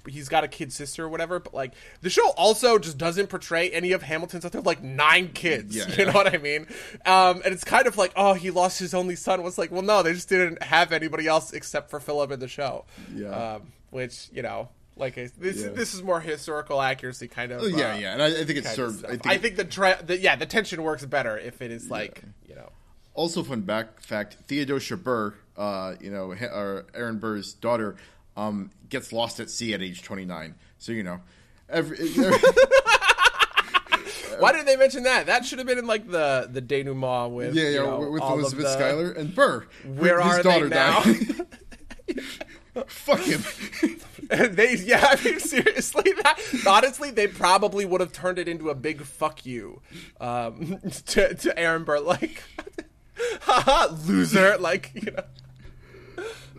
He's got a kid sister or whatever, but like the show also just doesn't portray any of Hamilton's other like nine kids. Yeah, you yeah. know what I mean? Um, and it's kind of like, oh, he lost his only son. Was like, well, no, they just didn't have anybody else except for Philip in the show. Yeah. Um, which you know, like I, this Yeah. this is more historical accuracy kind of. Oh, yeah, uh, yeah, and I, I think it kind serves. I think, I think the, tra- the yeah the tension works better if it is like you know Also, fun back fact: Theodosia Burr, uh, you know, Ha- or Aaron Burr's daughter, um, gets lost at sea at age twenty nine. So you know, every, every Why did they mention that? That should have been in like the the denouement with Yeah, yeah, you know, with Elizabeth the- Schuyler and Burr. Where his are daughter they now? died. Fuck him. they yeah, I mean seriously, that honestly they probably would have turned it into a big fuck you um, to to Aaron Burr, like, haha, loser, like you know.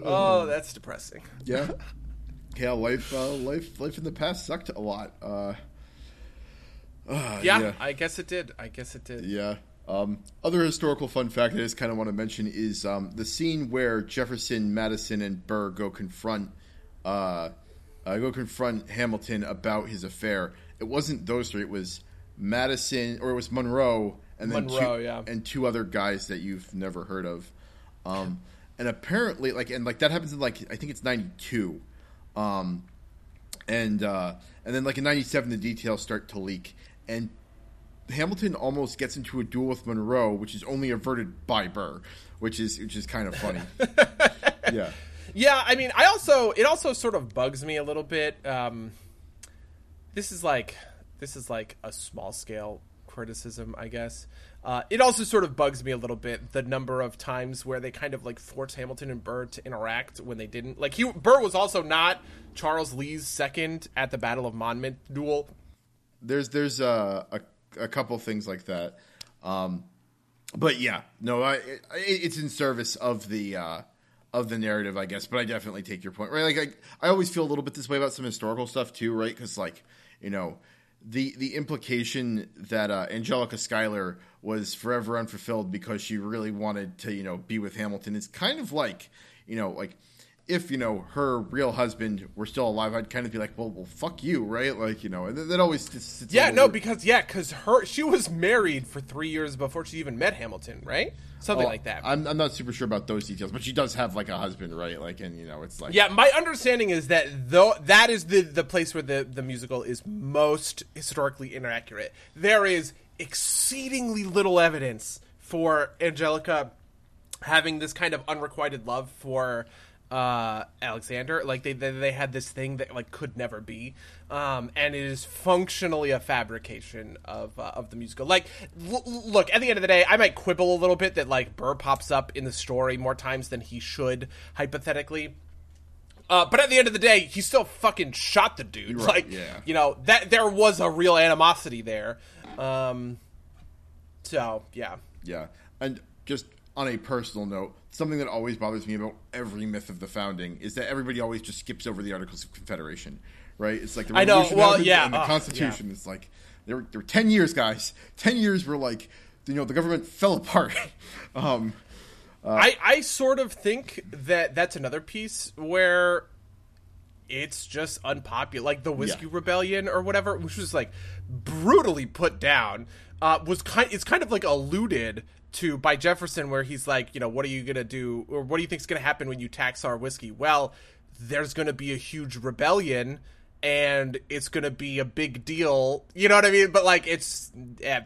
Oh, that's depressing. yeah, yeah. Life, uh, life, life in the past sucked a lot. Uh, uh, Yeah, yeah. I guess it did. I guess it did. Yeah. Um, other historical fun fact I just kind of want to mention is um, the scene where Jefferson, Madison, and Burr go confront uh, uh, go confront Hamilton about his affair. It wasn't those three. It was Madison, or it was Monroe, and then Monroe, two, yeah. and two other guys that you've never heard of. Um, and apparently, like, and like that happens in like I think it's ninety two. Um, and uh, and then like in '97, the details start to leak, and Hamilton almost gets into a duel with Monroe, which is only averted by Burr, which is which is kind of funny. yeah, Yeah, I mean, I also it also sort of bugs me a little bit. Um, this is like this is like a small scale criticism, I guess. Uh, it also sort of bugs me a little bit the number of times where they kind of like force Hamilton and Burr to interact when they didn't. Like he Burr was also not Charles Lee's second at the Battle of Monmouth duel. there's there's a a, a couple things like that, um, but yeah, no, I, it, it's in service of the. Uh, of the narrative, I guess, but I definitely take your point. Right, like I, I always feel a little bit this way about some historical stuff too, right? Because like you know, the the implication that uh, Angelica Schuyler was forever unfulfilled because she really wanted to you know be with Hamilton. Is kind of like you know like if you know her real husband were still alive, I'd kind of be like, well, well, fuck you, right? Like you know, and that, always just sits Yeah, no, weird. because yeah, because her she was married for three years before she even met Hamilton, right? Something oh, like that. I'm, I'm not super sure about those details, but she does have like a husband, right? Like, and you know, it's like Yeah, my understanding is that though that is the the place where the the musical is most historically inaccurate. There is exceedingly little evidence for Angelica having this kind of unrequited love for uh Alexander like they, they they had this thing that like could never be um and it is functionally a fabrication of uh, of the musical like l- look at the end of the day I might quibble a little bit that like Burr pops up in the story more times than he should hypothetically uh, but at the end of the day, he still fucking shot the dude. Right, like, yeah. you know that there was a real animosity there. Um, so yeah, Yeah, and just on a personal note, something that always bothers me about every myth of the founding is that everybody always just skips over the Articles of Confederation, right? It's like the I know, Revolution well, happened yeah, and the uh, Constitution. It's like there were, there were ten years, guys. Ten years were like you know the government fell apart. um, I I sort of think that that's another piece where it's just unpopular, like the whiskey Yeah. rebellion or whatever, which was like brutally put down. Uh, was kind it's kind of like alluded to by Jefferson, where he's like, you know, what are you gonna do, or what do you think's gonna happen when you tax our whiskey? Well, there's gonna be a huge rebellion. And it's gonna be a big deal, you know what I mean? But like, it's, yeah,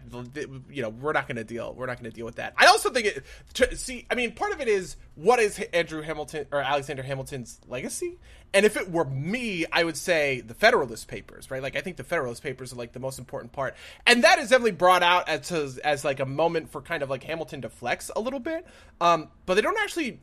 you know, we're not gonna deal. We're not gonna deal with that. I also think it. To, see, I mean, part of it is what is Andrew Hamilton or Alexander Hamilton's legacy? And if it were me, I would say the Federalist Papers, right? Like I think the Federalist Papers are like the most important part, and that is definitely brought out as as, as like a moment for kind of like Hamilton to flex a little bit. Um, but they don't actually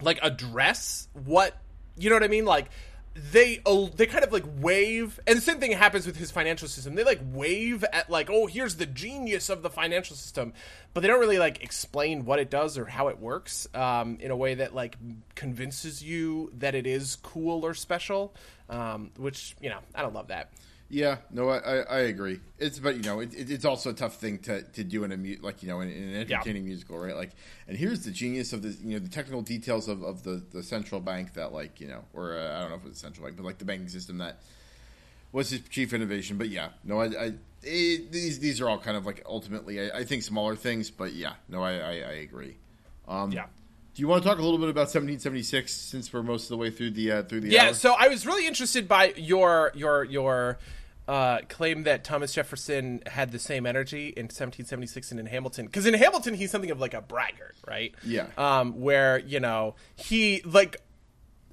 like address what you know what I mean, like. They they kind of like wave, and the same thing happens with his financial system. They like wave at like, oh, here's the genius of the financial system, but they don't really like explain what it does or how it works um, in a way that like convinces you that it is cool or special. Um, which you know, I don't love that. Yeah, no, I, I, agree. It's but you know it, it, it's also a tough thing to, to do in a mu- like you know in, in an entertaining musical, right? Like, and here's the genius of the you know the technical details of, of the, the central bank that like you know or uh, I don't know if it was central bank, but like the banking system that was his chief innovation. But yeah, no, I, I it, these these are all kind of like ultimately I, I think smaller things, but yeah, no, I I, I agree. Um, Yeah. Do you want to talk a little bit about 1776 since we're most of the way through the uh, through the Yeah, hour? so I was really interested by your your your uh, claim that Thomas Jefferson had the same energy in 1776 and in Hamilton, because in Hamilton he's something of like a braggart, right? Yeah. Um, where you know he like.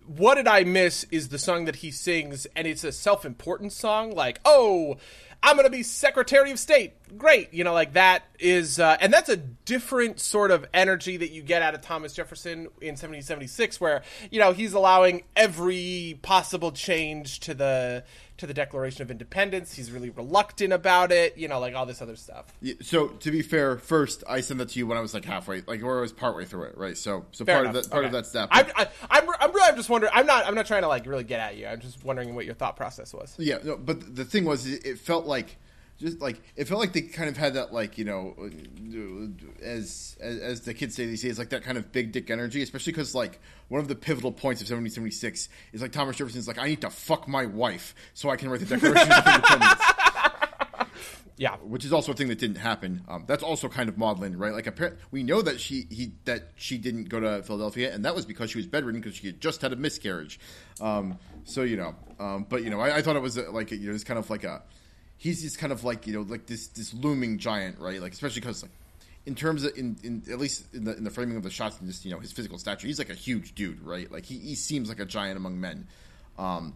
What did I miss is the song that he sings, and it's a self important song. Like, oh, I'm going to be Secretary of State. Great. You know, like that is, uh, and that's a different sort of energy that you get out of Thomas Jefferson in 1776, where, you know, he's allowing every possible change to the, to the Declaration of Independence. He's really reluctant about it, you know, like all this other stuff. Yeah, so to be fair, first I sent that to you when I was like halfway, like or I was partway through it, right? So so Fair part enough. of that part Okay. of that's that. I'm, I, I'm, I'm really, I'm just wondering. I'm not, I'm not trying to like really get at you. I'm just wondering what your thought process was. Yeah, no, but the thing was, it it felt like just like it felt like they kind of had that like you know, as as, as the kids say these days, like that kind of big dick energy, especially because like one of the pivotal points of 1776 is like Thomas Jefferson's like I need to fuck my wife so I can write the Declaration of Independence. Yeah. which is also a thing that didn't happen. Um, that's also kind of maudlin, right? Like, appar- we know that she he that she didn't go to Philadelphia, and that was because she was bedridden because she had just had a miscarriage. Um, so you know, um, but you know, I, I thought it was uh, like you know, it's kind of like a he's just kind of like you know, like this this looming giant, right? Like, especially because like in terms of in, in at least in the in the framing of the shots and just you know his physical stature, he's like a huge dude, right? Like he, he seems like a giant among men. Um,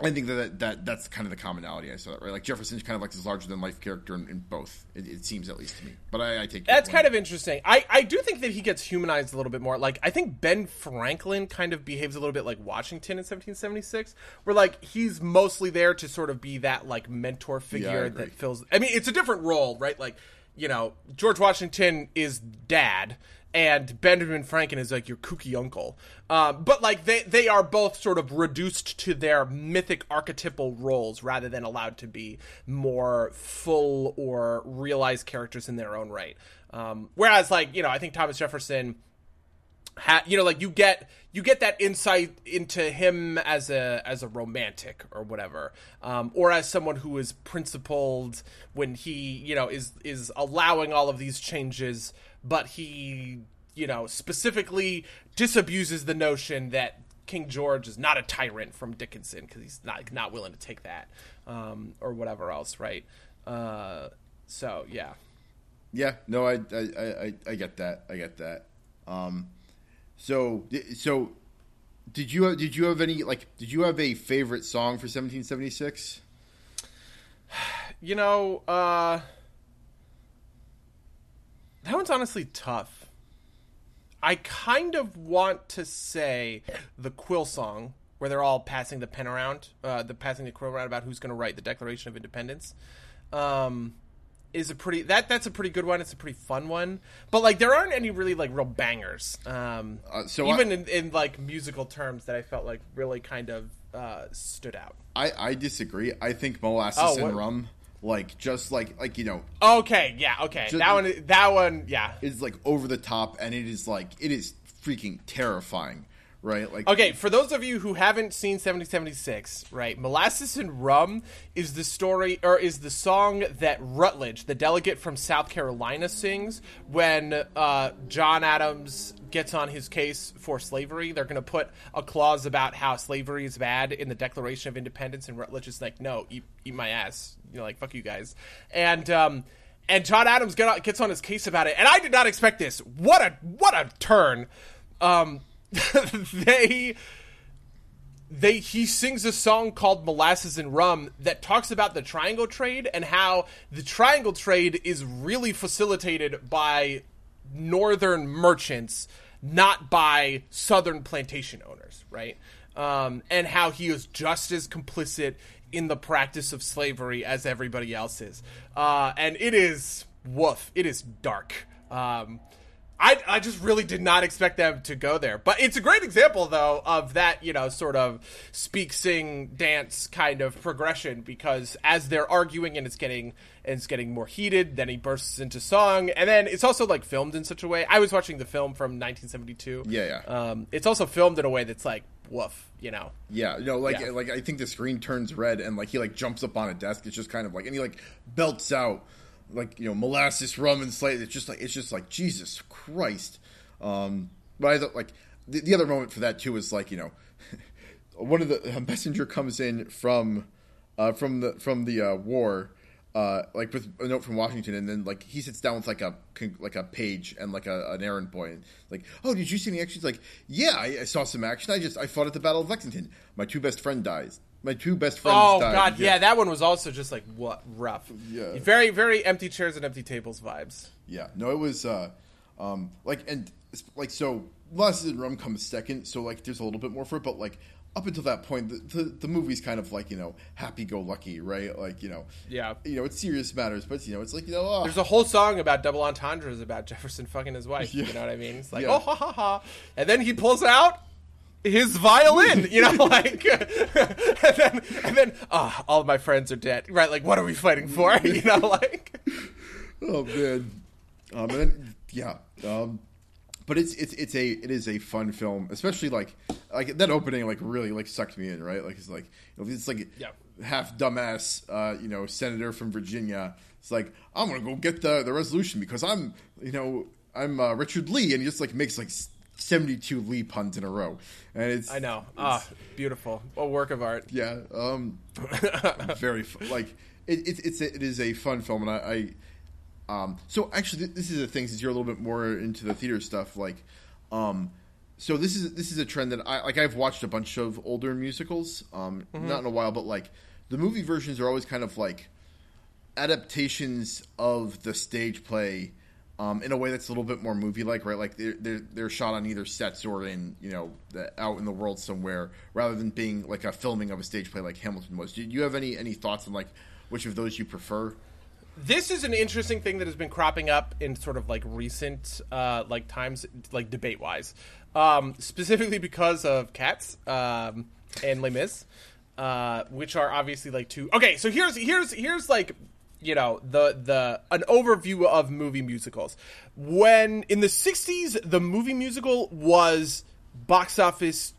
I think that, that that's kind of the commonality I saw that right. Like Jefferson's kind of like this larger than life character in, in both. It, it seems at least to me. But I, I take That's kind of interesting. I, I do think that he gets humanized a little bit more. Like I think Ben Franklin kind of behaves a little bit like Washington in 1776, where like he's mostly there to sort of be that like mentor figure agree. that fills. I mean, it's a different role, right? Like you know, George Washington is dad. And Benjamin Franklin is like your kooky uncle, um, but like they they are both sort of reduced to their mythic archetypal roles rather than allowed to be more full or realized characters in their own right. Um, whereas, like you know, I think Thomas Jefferson, ha- you know, like you get you get that insight into him as a as a romantic or whatever, um, or as someone who is principled when he you know is is allowing all of these changes, but he you know specifically disabuses the notion that King George is not a tyrant from Dickinson because he's not not willing to take that um, or whatever else, right? Uh, so yeah. Yeah, no, I, I, I, I get that. I get that. Um, so, so, did you did you have any like did you have a favorite song for 1776? You know, uh that one's honestly tough. I kind of want to say the Quill song, where they're all passing the pen around, uh, the passing the quill around about who's going to write the Declaration of Independence, um, is a pretty that that's a pretty good one. It's a pretty fun one, but like there aren't any really like real bangers. Um, Uh, so even I- in, in like musical terms, that I felt like really kind of uh, stood out. I, I disagree. I think molasses Oh, and rum, like just like like you know, Okay, yeah, okay, Just- that one, that one, yeah. is like over the top, and it is like it is freaking terrifying, right? Like Okay, for those of you who haven't seen 1776, right, Molasses and Rum is the story, or is the song that Rutledge, the delegate from South Carolina, sings when uh, John Adams gets on his case for slavery. They're going to put a clause about how slavery is bad in the Declaration of Independence, and Rutledge is like, no, eat, eat my ass. You know, like, fuck you guys. And, um, and John Adams gets on his case about it, and I did not expect this. What a what a turn! Um, they they he sings a song called Molasses and Rum that talks about the triangle trade and how the triangle trade is really facilitated by northern merchants, not by southern plantation owners, right? Um, and how he is just as complicit in the practice of slavery as everybody else is. Uh, and it is woof. It is dark. Um, I, I just really did not expect them to go there. But it's a great example, though, of that, you know, sort of speak, sing, dance kind of progression because as they're arguing and it's getting and it's getting more heated, then he bursts into song. And then it's also like filmed in such a way. I was watching the film from 1972. Yeah, yeah. Um, it's also filmed in a way that's like, woof, you know. Yeah, no, like Yeah. like I think the screen turns red and like he like jumps up on a desk. It's just kind of like and he like belts out like you know molasses, rum, and slate. It's just like it's just like Jesus Christ. Um, but I thought like the, the other moment for that too is like you know one of the a messenger comes in from uh, from the from the uh, war. Uh, like with a note from Washington, and then like he sits down with like a like a page and like a, an errand boy, and like, oh, did you see any action? He's like, yeah, I, I saw some action. I just I fought at the Battle of Lexington. My two best friend dies my two best friends. Oh died. god, yeah. that one was also just like what rough. Yeah. Very, very empty chairs and empty tables vibes. Yeah, no, it was uh, um, like and like so. Molasses and Rum comes second, so like there's a little bit more for it, but like up until that point, the the, the movie's kind of like you know happy go lucky, right? Like you know, Yeah. you know it's serious matters, but you know it's like you know oh, There's a whole song about double entendres about Jefferson fucking his wife. Yeah. You know what I mean? It's like, Yeah. oh ha ha ha, and then he pulls out his violin. You know, like, and then and then ah, all of my friends are dead. Right? Like, what are we fighting for? You know, like. oh man, um, and yeah, um, but it's it's it's a it is a fun film, especially like like that opening like really like sucked me in, right? Like it's like you know, it's like Yeah. half dumbass, uh, you know, senator from Virginia. It's like I'm gonna go get the the resolution because I'm you know I'm uh, Richard Lee, and he just like makes like. 72 Lee puns in a row, and it's I know. it's- Ah, beautiful. A work of art. yeah, um, very like it, it, it's a, it is a fun film, and I, I um, so actually this is a thing since you're a little bit more into the theater stuff, like, um, so this is this is a trend that I like. I've watched a bunch of older musicals, um, not in a while, but like the movie versions are always kind of like adaptations of the stage play. Um, in a way that's a little bit more movie-like, right? Like they're, they're they're shot on either sets or in you know the, out in the world somewhere, rather than being like a filming of a stage play like Hamilton was. Do you have any any thoughts on like which of those you prefer? this is an interesting thing that has been cropping up in sort of like recent uh like times like debate wise um specifically because of cats um and les mis uh which are obviously like two okay so here's here's here's like you know the the an overview of movie musicals when in the 60s the movie musical was box office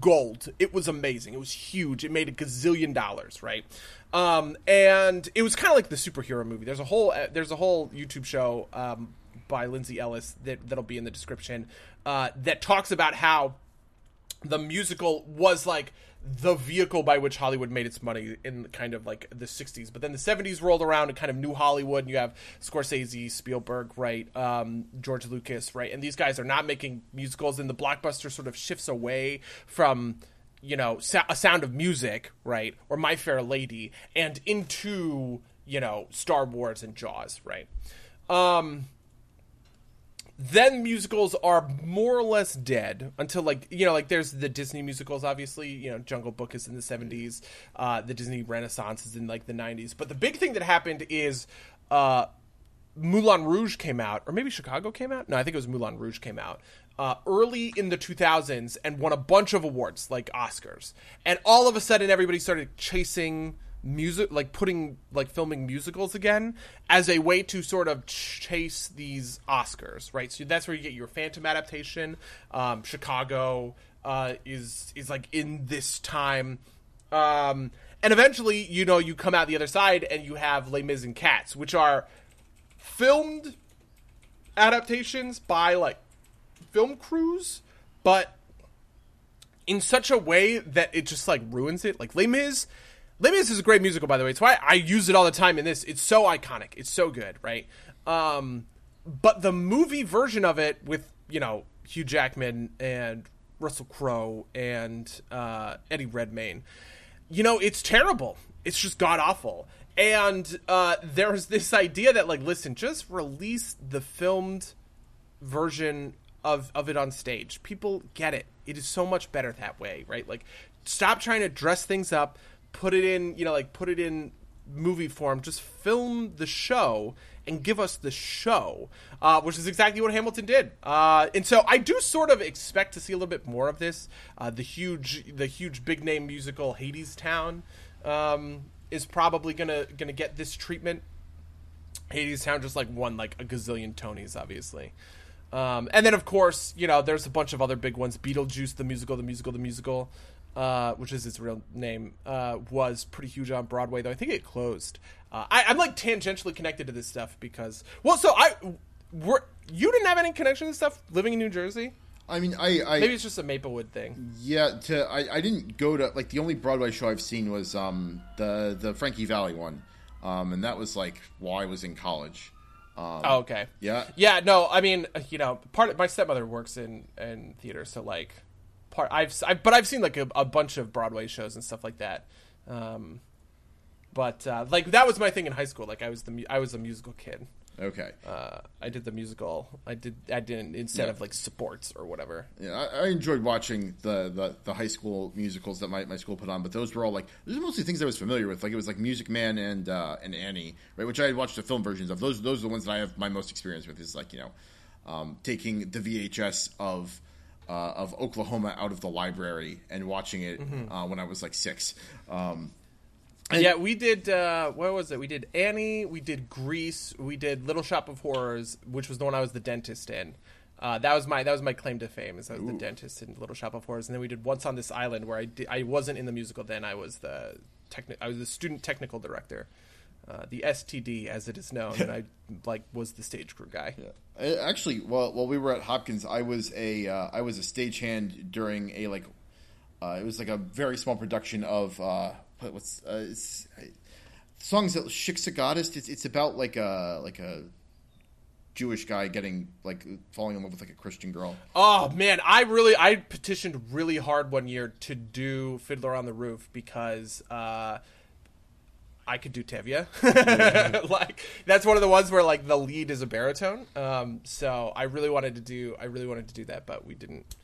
gold. It was amazing. It was huge. It made a gazillion dollars, right? Um, and it was kind of like the superhero movie. There's a whole uh, there's a whole YouTube show um, by Lindsay Ellis that that'll be in the description uh, that talks about how the musical was like the vehicle by which Hollywood made its money in kind of like the 60s. But then the 70s rolled around and kind of new Hollywood, and you have Scorsese, Spielberg, right? Um, George Lucas, right? And these guys are not making musicals, and the blockbuster sort of shifts away from. You know, a Sound of Music, right, or My Fair Lady, and into you know Star Wars and Jaws, right? Um, then musicals are more or less dead until like you know like there's the disney musicals obviously you know jungle book is in the 70s uh, the disney renaissance is in like the 90s but the big thing that happened is uh, moulin rouge came out or maybe chicago came out? No i think it was moulin rouge came out uh, early in the 2000s and won a bunch of awards like oscars. And all of a sudden everybody started chasing music like putting like filming musicals again as a way to sort of chase these oscars right? So that's where you get your phantom adaptation. Um, chicago uh, is is like in this time. Um, and eventually you know you come out the other side and you have les mis and cats which are filmed adaptations by like film crews but in such a way that it just like ruins it. Like Les Mis, Les Mis is a great musical, by the way. It's why I use it all the time in this. It's so iconic. It's so good, right? Um, but the movie version of it with you know Hugh Jackman and Russell Crowe and uh, Eddie Redmayne, you know, it's terrible. It's just god awful. And uh, there's this idea that like, listen, just release the filmed version of of it on stage. People get it. It is so much better that way, right? Like stop trying to dress things up, put it in, you know, like put it in movie form. Just film the show and give us the show, uh, which is exactly what Hamilton did. Uh, and so I do sort of expect to see a little bit more of this. Uh, the huge, the huge big name musical Hadestown um, is probably gonna gonna get this treatment. Hadestown just like won like a gazillion Tonys, obviously. Um, and then of course, you know, there's a bunch of other big ones. Beetlejuice, the musical, the musical, the musical, uh, which is its real name, uh, was pretty huge on Broadway. Though I think it closed. Uh, I, I'm like tangentially connected to this stuff because, well, so I, were you didn't have any connection to this stuff living in New Jersey? I mean, I, I Maybe it's just a Maplewood thing. yeah. To I, I didn't go to like the only Broadway show I've seen was um the the Frankie Valli one, um and that was like while I was in college. Um, Oh, okay. Yeah. Yeah, no, I mean, you know, part of my stepmother works in in theater, so like part. I've, I, but I've seen like a, a, bunch of Broadway shows and stuff like that. Um, but uh, like that was my thing in high school. Like I was the I was a musical kid. Okay. Uh, I did the musical. I did. I didn't instead yeah. of like sports or whatever. Yeah, I, I, enjoyed watching the, the, the high school musicals that my, my school put on, but those were all like those are mostly things I was familiar with. Like it was like Music Man and uh, and Annie, right? Which I had watched the film versions of. Those those are the ones that I have my most experience with. Is like you know, um, taking the VHS of. Uh, of Oklahoma out of the library and watching it mm-hmm. Uh, when I was like six. Um, and yeah, we did. Uh, what was it? We did Annie. We did Grease. We did Little Shop of Horrors, which was the one I was the dentist in. Uh, that was my that was my claim to fame, is I was Ooh. the dentist in Little Shop of Horrors. And then we did Once on This Island, where I did, I wasn't in the musical then. I was the techni- I was the student technical director, uh, the STD as it is known, and I like was the stage crew guy. Yeah. Actually, while while we were at Hopkins, I was a uh, I was a stagehand during a like uh, it was like a very small production of uh, what's uh, songs that Shiksa Goddess. It's it's about like a like a Jewish guy getting like falling in love with like a Christian girl. Oh man, I really I petitioned really hard one year to do Fiddler on the Roof because uh, I could do Tevye. like that's one of the ones where like the lead is a baritone. Um, so I really wanted to do I really wanted to do that, but we didn't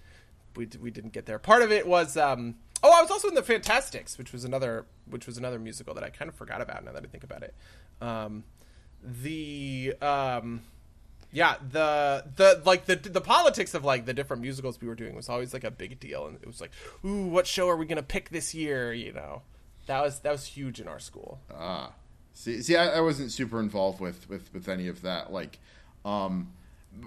we we didn't get there. Part of it was um, Oh, I was also in the Fantasticks, which was another which was another musical that I kind of forgot about now that I think about it. Um, the um, yeah, the the like the the politics of like the different musicals we were doing was always like a big deal, and it was like, ooh, what show are we gonna pick this year? You know, that was that was huge in our school. Ah, see, see, I, I wasn't super involved with with with any of that. Like, um,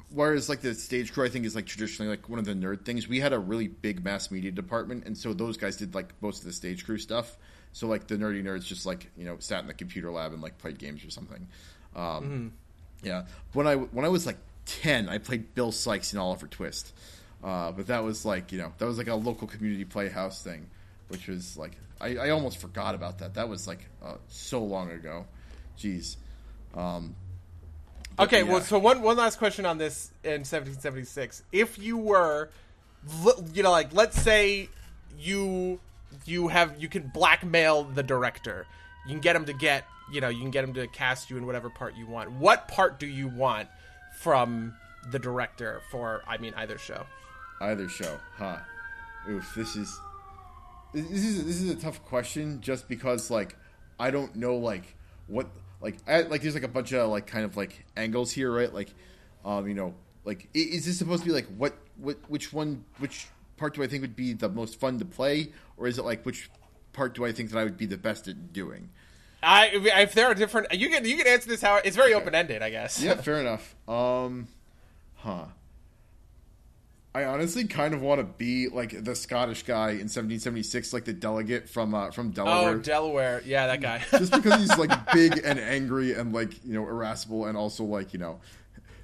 whereas like the stage crew i think is like traditionally like one of the nerd things we had a really big mass media department and so those guys did like most of the stage crew stuff so like the nerdy nerds just like you know sat in the computer lab and like played games or something um, mm-hmm. yeah when i when i was like 10 i played bill Sikes in oliver twist uh, but that was like you know that was like a local community playhouse thing which was like i, I almost forgot about that that was like uh, so long ago jeez um, Okay, yeah. well, so one one last question on this in 1776. If you were, you know, like let's say you you have you can blackmail the director, you can get him to get you know you can get him to cast you in whatever part you want. What part do you want from the director for? I mean, either show. Either show, huh? Oof, this is this is this is a tough question just because like I don't know like what like I, like there's like a bunch of like kind of like angles here, right? Like, um, you know, like is this supposed to be like what what which one which part do I think would be the most fun to play, or is it like which part do I think that I would be the best at doing? I if there are different, you can you can answer this how it's very okay. open ended, I guess. Yeah, fair enough. Um, huh. I honestly kind of want to be like the Scottish guy in 1776, like the delegate from uh, from Delaware. Oh, Delaware, yeah, that guy. Just because he's like big and angry and like you know irascible and also like you know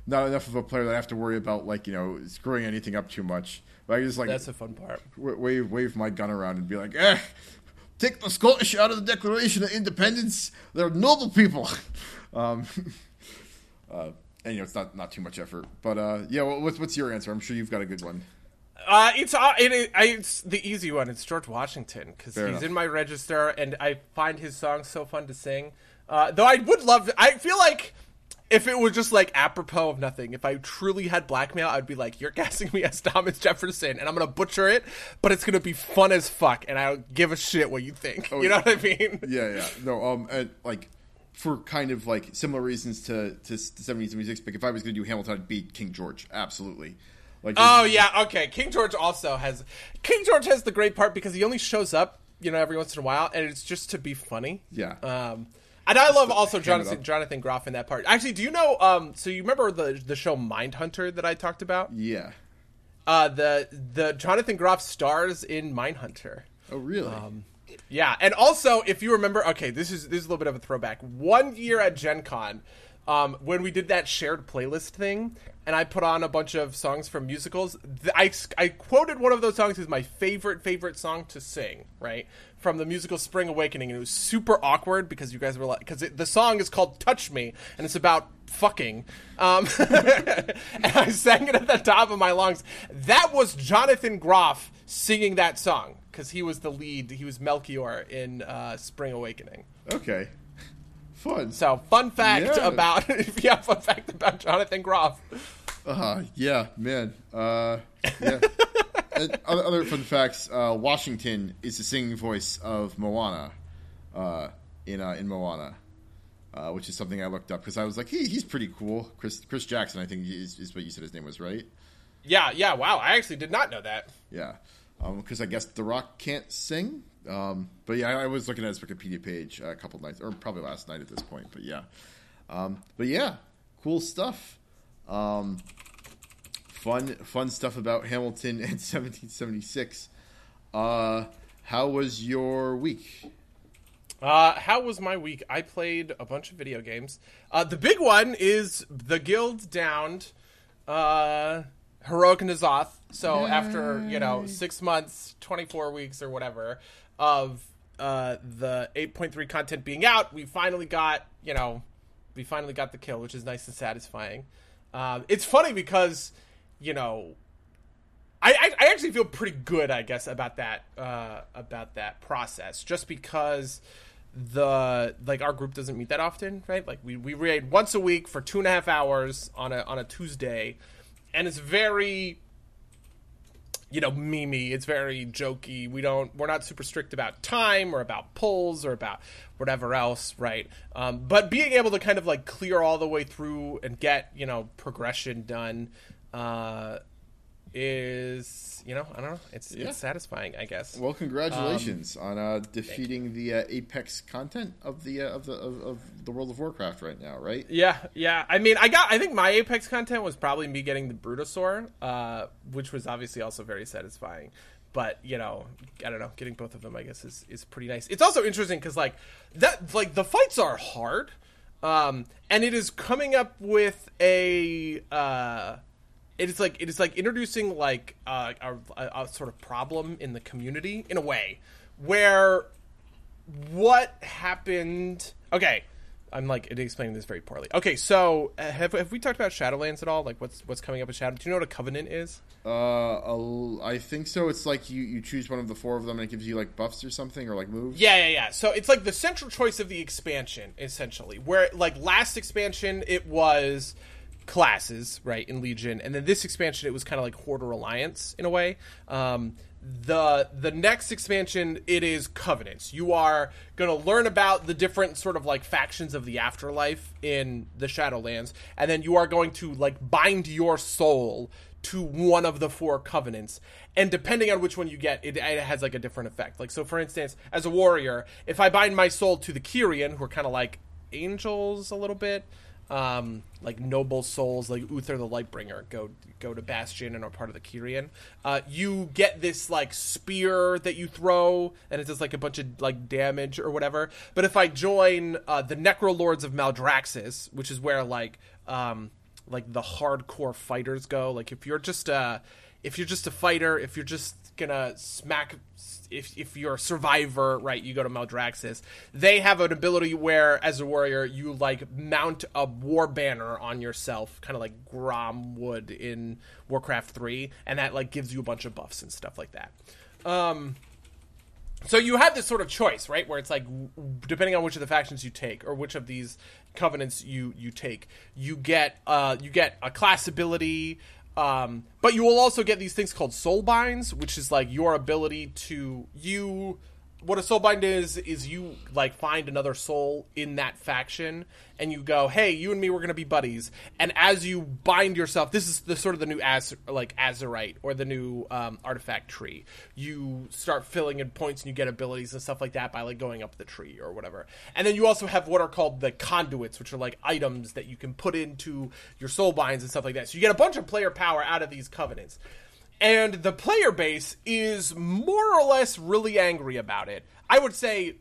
not enough of a player that I have to worry about like you know screwing anything up too much. But I just like that's the fun part. Wave wave my gun around and be like, eh, take the Scottish out of the Declaration of Independence. They're noble people. Um, uh, and you know it's not not too much effort. But uh, yeah, what's what's your answer? I'm sure you've got a good one. Uh, it's uh, it, it's the easy one. It's George Washington because he's enough. in my register, and I find his songs so fun to sing. Uh, though I would love, I feel like if it was just like apropos of nothing, if I truly had blackmail, I'd be like, "You're casting me as Thomas Jefferson, and I'm gonna butcher it, but it's gonna be fun as fuck, and I don't give a shit what you think." Oh, you know what I mean? Yeah, yeah. No, um, and like for kind of like similar reasons to to, to 76 but if I was going to do Hamilton, I'd beat King George. Absolutely. Like, oh yeah, okay. King George also has King George has the great part because he only shows up, you know, every once in a while, and it's just to be funny. Yeah. Um, and I love also Jonathan Jonathan Groff in that part. Actually, do you know? Um, so you remember the the show Mindhunter that I talked about? Yeah. Uh, the the Jonathan Groff stars in Mindhunter. Oh really? Um, yeah, and also if you remember, okay, this is this is a little bit of a throwback. One year at Gen Con, um, when we did that shared playlist thing, and I put on a bunch of songs from musicals. th- I, I quoted one of those songs as my favorite favorite song to sing, right from the musical Spring Awakening, and it was super awkward because you guys were like, because the song is called "Touch Me" and it's about fucking. Um, and I sang it at the top of my lungs. That was Jonathan Groff singing that song because he was the lead. He was Melchior in uh, Spring Awakening. Okay. Fun. So, fun fact Yeah. about yeah, fun fact about Jonathan Groff. Uh, yeah, man. Uh, yeah. other, fun facts: uh, Washington is the singing voice of Moana uh, in uh, in Moana, uh, which is something I looked up because I was like, he, he's pretty cool. Chris Chris Jackson, I think is, is what you said his name was, right? Yeah, yeah. Wow, I actually did not know that. Yeah, because I guess The Rock can't sing. Um, but yeah, I, was looking at his Wikipedia page a couple nights, or probably last night at this point. But yeah, um, but yeah, cool stuff. Um, fun, fun stuff about Hamilton and 1776. Uh, how was your week? Uh, how was my week? I played a bunch of video games. Uh, the big one is the guild downed uh, Heroic N'Zoth. So after you know six months, twenty four weeks or whatever of uh, the eight point three content being out, we finally got you know we finally got the kill, which is nice and satisfying. Um, it's funny because you know I, I, I actually feel pretty good, I guess, about that uh, about that process, just because the like our group doesn't meet that often, right? Like we, we raid once a week for two and a half hours on a on a Tuesday, and it's very you know memey. It's very jokey. We don't we're not super strict about time or about pulls or about whatever else, right? Um, but being able to kind of like clear all the way through and get you know progression done. Uh, is you know I don't know it's Yeah. it's satisfying I guess Well, congratulations on uh, defeating the uh, Apex content of the uh, of the of, of the World of Warcraft right now, right? Yeah, yeah. I mean, I got. I think my Apex content was probably me getting the Brutosaur, uh, which was obviously also very satisfying. But you know, I don't know. Getting both of them, I guess, is is pretty nice. It's also interesting because like that, like the fights are hard, um, and it is coming up with a. Uh, it is like it is like introducing like uh, a, a, a sort of problem in the community in a way where what happened okay i'm like explaining this very poorly okay so uh, have, have we talked about shadowlands at all like what's what's coming up with shadow do you know what a covenant is Uh, a- I think so. It's like you, you choose one of the four of them, and it gives you like buffs or something, or like moves. yeah yeah yeah so it's like the central choice of the expansion essentially where like last expansion it was classes right in legion. And then this expansion it was kind of like horde or alliance in a way. Um the the next expansion it is covenants. You are going to learn about the different sort of like factions of the afterlife in the shadowlands and then you are going to like bind your soul to one of the four covenants. And depending on which one you get it, it has like a different effect. Like so for instance as a warrior if i bind my soul to the kyrian who are kind of like angels a little bit um, like noble souls, like Uther the Lightbringer, go go to Bastion and are part of the Kyrian. Uh, you get this like spear that you throw, and it does like a bunch of like damage or whatever. But if I join uh, the Necrolords of Maldraxxus, which is where like um, like the hardcore fighters go, like if you're just uh if you're just a fighter, if you're just gonna smack if, if you're a survivor, right, you go to Maldraxxus. They have an ability where, as a warrior, you like mount a war banner on yourself, kind of like Grom would in Warcraft Three, and that like gives you a bunch of buffs and stuff like that. Um, so you have this sort of choice, right, where it's like depending on which of the factions you take or which of these covenants you you take, you get uh you get a class ability. Um, but you will also get these things called soul binds, which is like your ability to you. What a soul bind is is you like find another soul in that faction, and you go, "Hey, you and me, we're gonna be buddies." And as you bind yourself, this is the sort of the new Az like Azerite or the new um, artifact tree. You start filling in points, and you get abilities and stuff like that by like going up the tree or whatever. And then you also have what are called the conduits, which are like items that you can put into your soul binds and stuff like that. So you get a bunch of player power out of these covenants and the player base is more or less really angry about it. I would say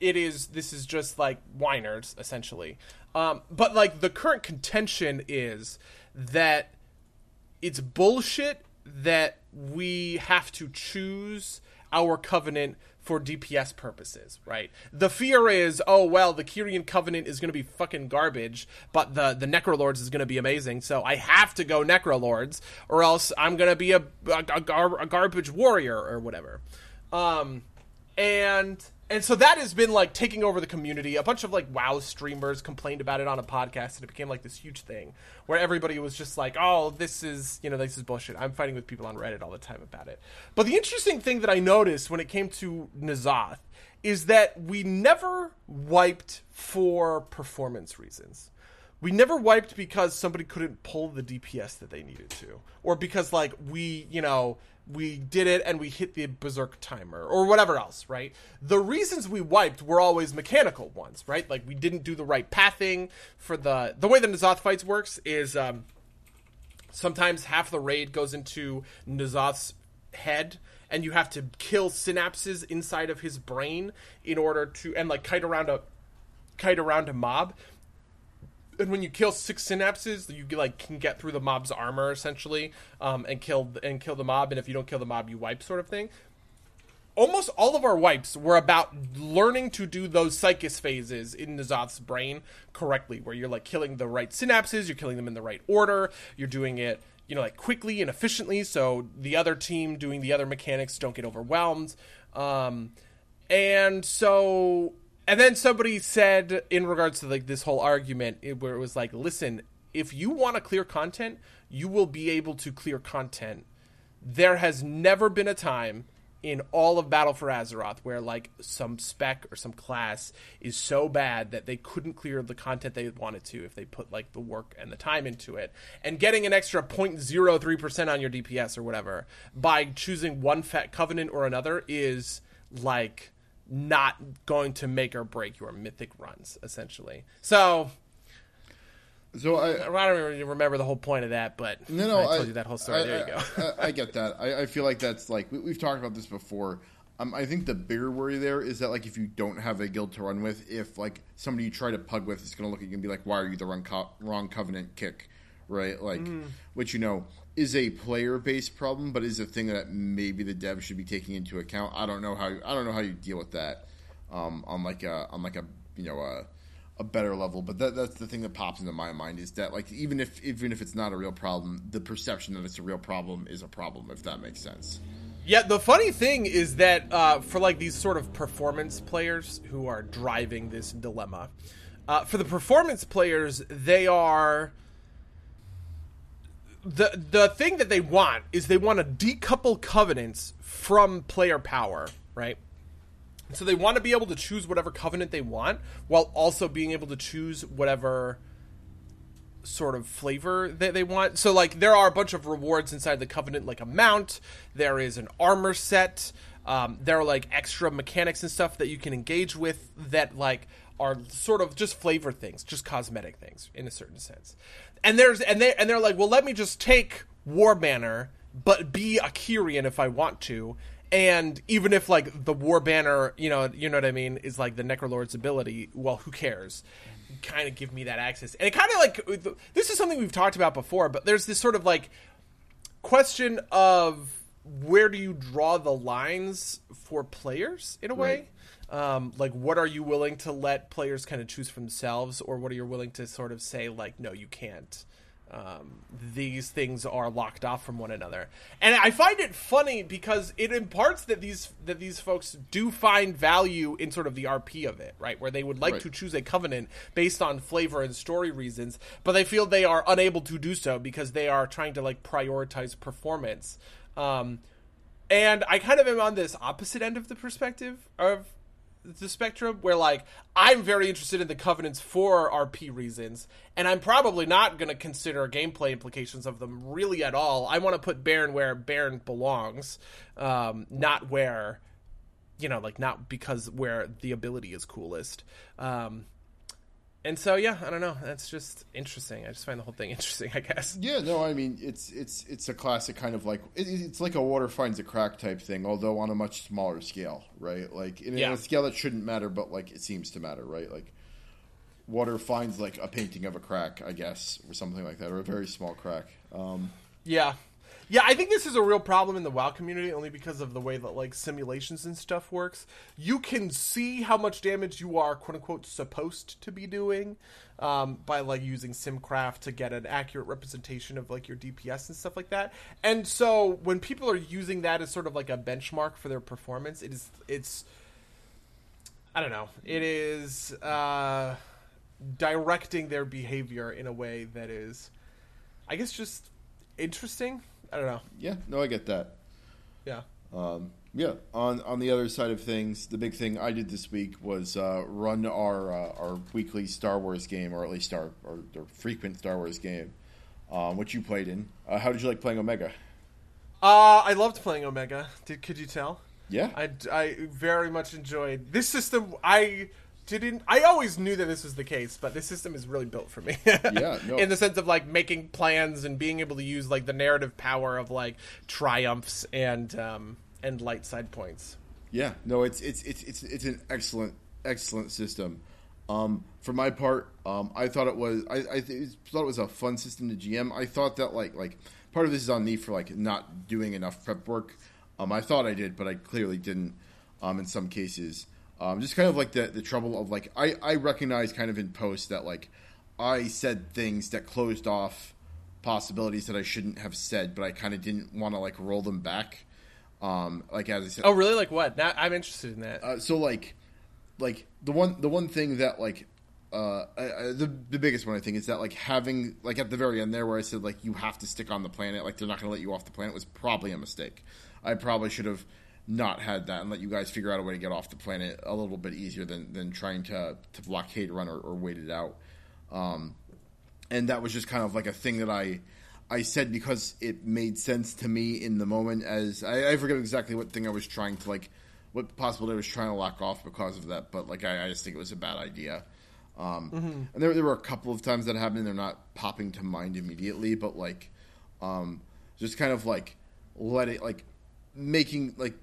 it is this is just like whiners essentially. Um, but like the current contention is that it's bullshit that we have to choose our covenant for DPS purposes, right? The fear is, oh well, the Kyrian Covenant is going to be fucking garbage, but the the Necrolords is going to be amazing, so I have to go Necrolords, or else I'm going to be a a, a, gar- a garbage warrior or whatever. Um, and and so that has been like taking over the community. A bunch of like WoW streamers complained about it on a podcast, and it became like this huge thing where everybody was just like, "Oh, this is you know this is bullshit." I'm fighting with people on Reddit all the time about it. But the interesting thing that I noticed when it came to N'Zoth is that we never wiped for performance reasons. We never wiped because somebody couldn't pull the DPS that they needed to, or because like we you know we did it and we hit the berserk timer or whatever else, right? The reasons we wiped were always mechanical ones, right? Like we didn't do the right pathing for the the way the N'Zoth fights works is um sometimes half the raid goes into N'Zoth's head and you have to kill synapses inside of his brain in order to and like kite around a kite around a mob and when you kill six synapses, you like can get through the mob's armor essentially, um, and kill and kill the mob. And if you don't kill the mob, you wipe, sort of thing. Almost all of our wipes were about learning to do those psychus phases in N'Zoth's brain correctly, where you're like killing the right synapses, you're killing them in the right order, you're doing it, you know, like quickly and efficiently, so the other team doing the other mechanics don't get overwhelmed. Um, and so and then somebody said in regards to like this whole argument where it was like listen if you want to clear content you will be able to clear content. There has never been a time in all of battle for azeroth where like some spec or some class is so bad that they couldn't clear the content they wanted to if they put like the work and the time into it. And getting an extra 0.03% on your dps or whatever by choosing one fat covenant or another is like not going to make or break your mythic runs, essentially. So, so I, I don't really remember the whole point of that, but no, no, I told I, you that whole story. I, there you go. I, get that. I, feel like that's like we, have talked about this before. Um, I think the bigger worry there is that like if you don't have a guild to run with, if like somebody you try to pug with is going to look at you and be like, "Why are you the wrong co- wrong covenant kick?" Right? Like, mm. which you know is a player based problem, but is a thing that maybe the dev should be taking into account. I don't know how I don't know how you deal with that um, on like a on like a you know a, a better level. But that, that's the thing that pops into my mind is that like even if even if it's not a real problem, the perception that it's a real problem is a problem. If that makes sense. Yeah, the funny thing is that uh, for like these sort of performance players who are driving this dilemma, uh, for the performance players, they are the the thing that they want is they want to decouple covenants from player power, right? so they want to be able to choose whatever covenant they want while also being able to choose whatever sort of flavor that they want. So like there are a bunch of rewards inside the covenant like a mount, there is an armor set, um, there are like extra mechanics and stuff that you can engage with that like are sort of just flavor things, just cosmetic things in a certain sense. And there's and they and they're like, "Well, let me just take War Banner but be a Kyrian if I want to. And even if like the war banner you know you know what i mean is like the necrolord's ability well who cares? Kind of give me that access. And it kind of like this is something we've talked about before but there's this sort of like question of where do you draw the lines for players in a way? right. Um, like what are you willing to let players kind of choose for themselves or what are you willing to sort of say like no you can't um, these things are locked off from one another, and I find it funny because it imparts that these that these folks do find value in sort of the RP of it, right? Where they would like right. to choose a covenant based on flavor and story reasons, but they feel they are unable to do so because they are trying to like prioritize performance. Um, and I kind of am on this opposite end of the perspective of the spectrum where like I'm very interested in the covenants for RP reasons, and I'm probably not going to consider gameplay implications of them really at all. I want to put Baron where Baron belongs, um, not where you know, like not because where the ability is coolest. Um, and so yeah, I don't know. That's just interesting. I just find the whole thing interesting. I guess. Yeah, no, I mean it's it's it's a classic kind of like it, it's like a water finds a crack type thing, although on a much smaller scale, right? Like in, Yeah. a scale that shouldn't matter, but like it seems to matter, right? Like water finds like a painting of a crack, I guess, or something like that, or a very small crack. Um, Yeah. Yeah, I think this is a real problem in the WoW community only because of the way that like simulations and stuff works. You can see how much damage you are quote unquote supposed to be doing um, by like using SimCraft to get an accurate representation of like your DPS and stuff like that. And so when people are using that as sort of like a benchmark for their performance, it is it's I don't know. It is uh, directing their behavior in a way that is, I guess, just interesting. I don't know. yeah, no, I get that. Yeah. Um, yeah, on on the other side of things, the big thing I did this week was uh, run our uh, our weekly Star Wars game, or at least our our, our frequent Star Wars game, um, which you played in. Uh, how did you like playing Omega? Uh, I loved playing Omega. Did could you tell? Yeah, I, I very much enjoyed this system. I didn't. I always knew that this was the case, but this system is really built for me. Yeah, no. in the sense of like making plans and being able to use like the narrative power of like triumphs and um and light side points. Yeah, no, it's it's it's it's it's an excellent excellent system. Um, for my part, um, I thought it was I, I th- thought it was a fun system to GM. I thought that like like part of this is on me for like not doing enough prep work. Um, I thought I did, but I clearly didn't. Um, in some cases, um, just kind of like the the trouble of like I I recognize kind of in post that like I said things that closed off possibilities that I shouldn't have said, but I kind of didn't want to like roll them back. Um, like as I said, Oh, really? Like what? Now, I'm interested in that. uh, so like like the one the one thing that like uh, I, I, the the biggest one I think is that like having like at the very end there where I said like you have to stick on the planet like they're not going to let you off the planet was probably a mistake. I probably should have not had that and let you guys figure out a way to get off the planet a little bit easier than than trying to to blockade run or, or wait it out. Um, and that was just kind of like a thing that I I said because it made sense to me in the moment. As I, I forget exactly what thing I was trying to like, what possibility I was trying to lock off because of that. But like, I, I just think it was a bad idea. Um, And there, there were a couple of times that happened. They're not popping to mind immediately, but like, um, just kind of like let it like making like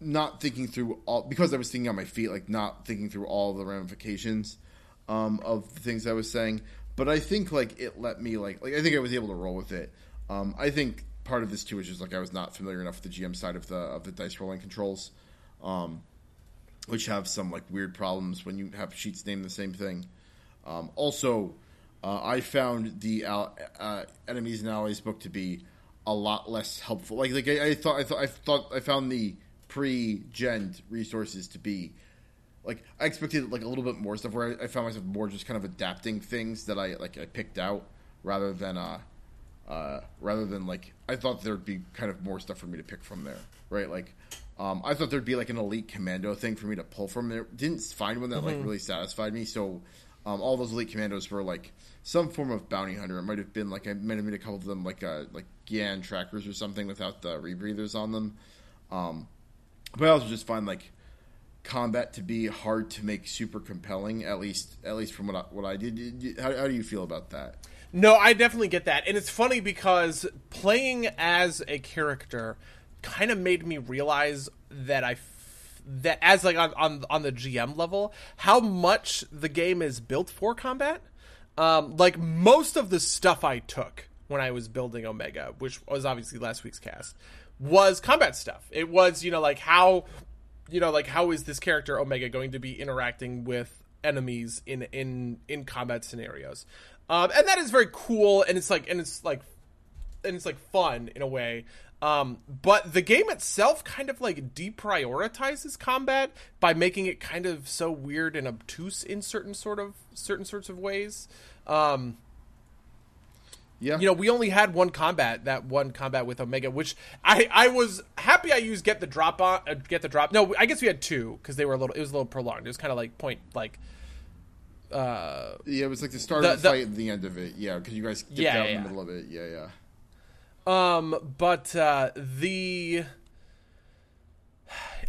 not thinking through all because I was thinking on my feet, like not thinking through all the ramifications um, of the things I was saying. But I think like it let me like like I think I was able to roll with it. Um, I think part of this too is just like I was not familiar enough with the GM side of the of the dice rolling controls, um, which have some like weird problems when you have sheets named the same thing. Um, also, uh, I found the uh, enemies and allies book to be a lot less helpful. Like, like I, I thought, I thought, I thought, I found the pre-gen resources to be like I expected, like a little bit more stuff. Where I, I found myself more just kind of adapting things that I like I picked out rather than uh, uh, rather than like I thought there'd be kind of more stuff for me to pick from there, right? Like. Um, I thought there'd be like an elite commando thing for me to pull from there. Didn't find one that like really satisfied me. So um, all those elite commandos were like some form of bounty hunter. It might have been like I might have made a couple of them like uh, like Gand trackers or something without the rebreathers on them. Um, but I also just find like combat to be hard to make super compelling. At least at least from what I, what I did. How, how do you feel about that? No, I definitely get that. And it's funny because playing as a character kind of made me realize that I that as like on, on on the GM level, how much the game is built for combat. Um, like most of the stuff I took when I was building Omega, which was obviously last week's cast, was combat stuff. It was, you know, like how you know, like how is this character Omega going to be interacting with enemies in in in combat scenarios? Um, and that is very cool, and it's like and it's like and it's like fun in a way. Um, but the game itself kind of like deprioritizes combat by making it kind of so weird and obtuse in certain sort of certain sorts of ways. Um, Yeah, you know, we only had one combat, that one combat with Omega, which I I was happy I used get the drop on, uh, get the drop. No, I guess we had two because they were a little. It was a little prolonged. It was kind of like point like. Uh, yeah. It was like the start The- of the, the- fight and the end of it. Yeah, because you guys dipped Yeah, out in the middle of it. Yeah, yeah. Um, but uh, the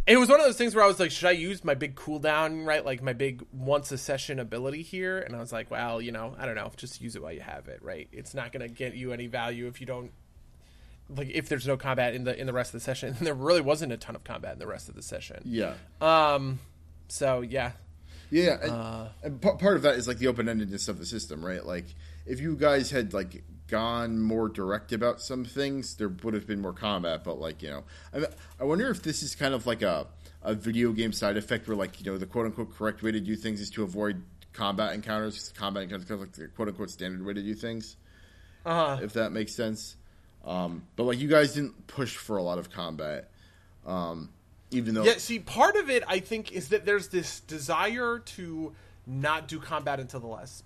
it was one of those things where I was like, should I use my big cooldown, right? Like my big once a session ability here? And I was like, well, you know, I don't know. Just use it while you have it, right? It's not going to get you any value if you don't like if there's no combat in the in the rest of the session. And there really wasn't a ton of combat in the rest of the session. Yeah. Um. So yeah. Yeah, and, Uh, and p- part of that is like the open endedness of the system, right? Like, if you guys had like gone more direct about some things, there would have been more combat. But like, you know, I, I wonder if this is kind of like a a video game side effect where like you know the quote unquote correct way to do things is to avoid combat encounters. Combat encounters kind of like the quote unquote standard way to do things, Uh. if that makes sense. Um, but like, you guys didn't push for a lot of combat, um, even though Yeah. See, part of it I think is that there's this desire to not do combat until the last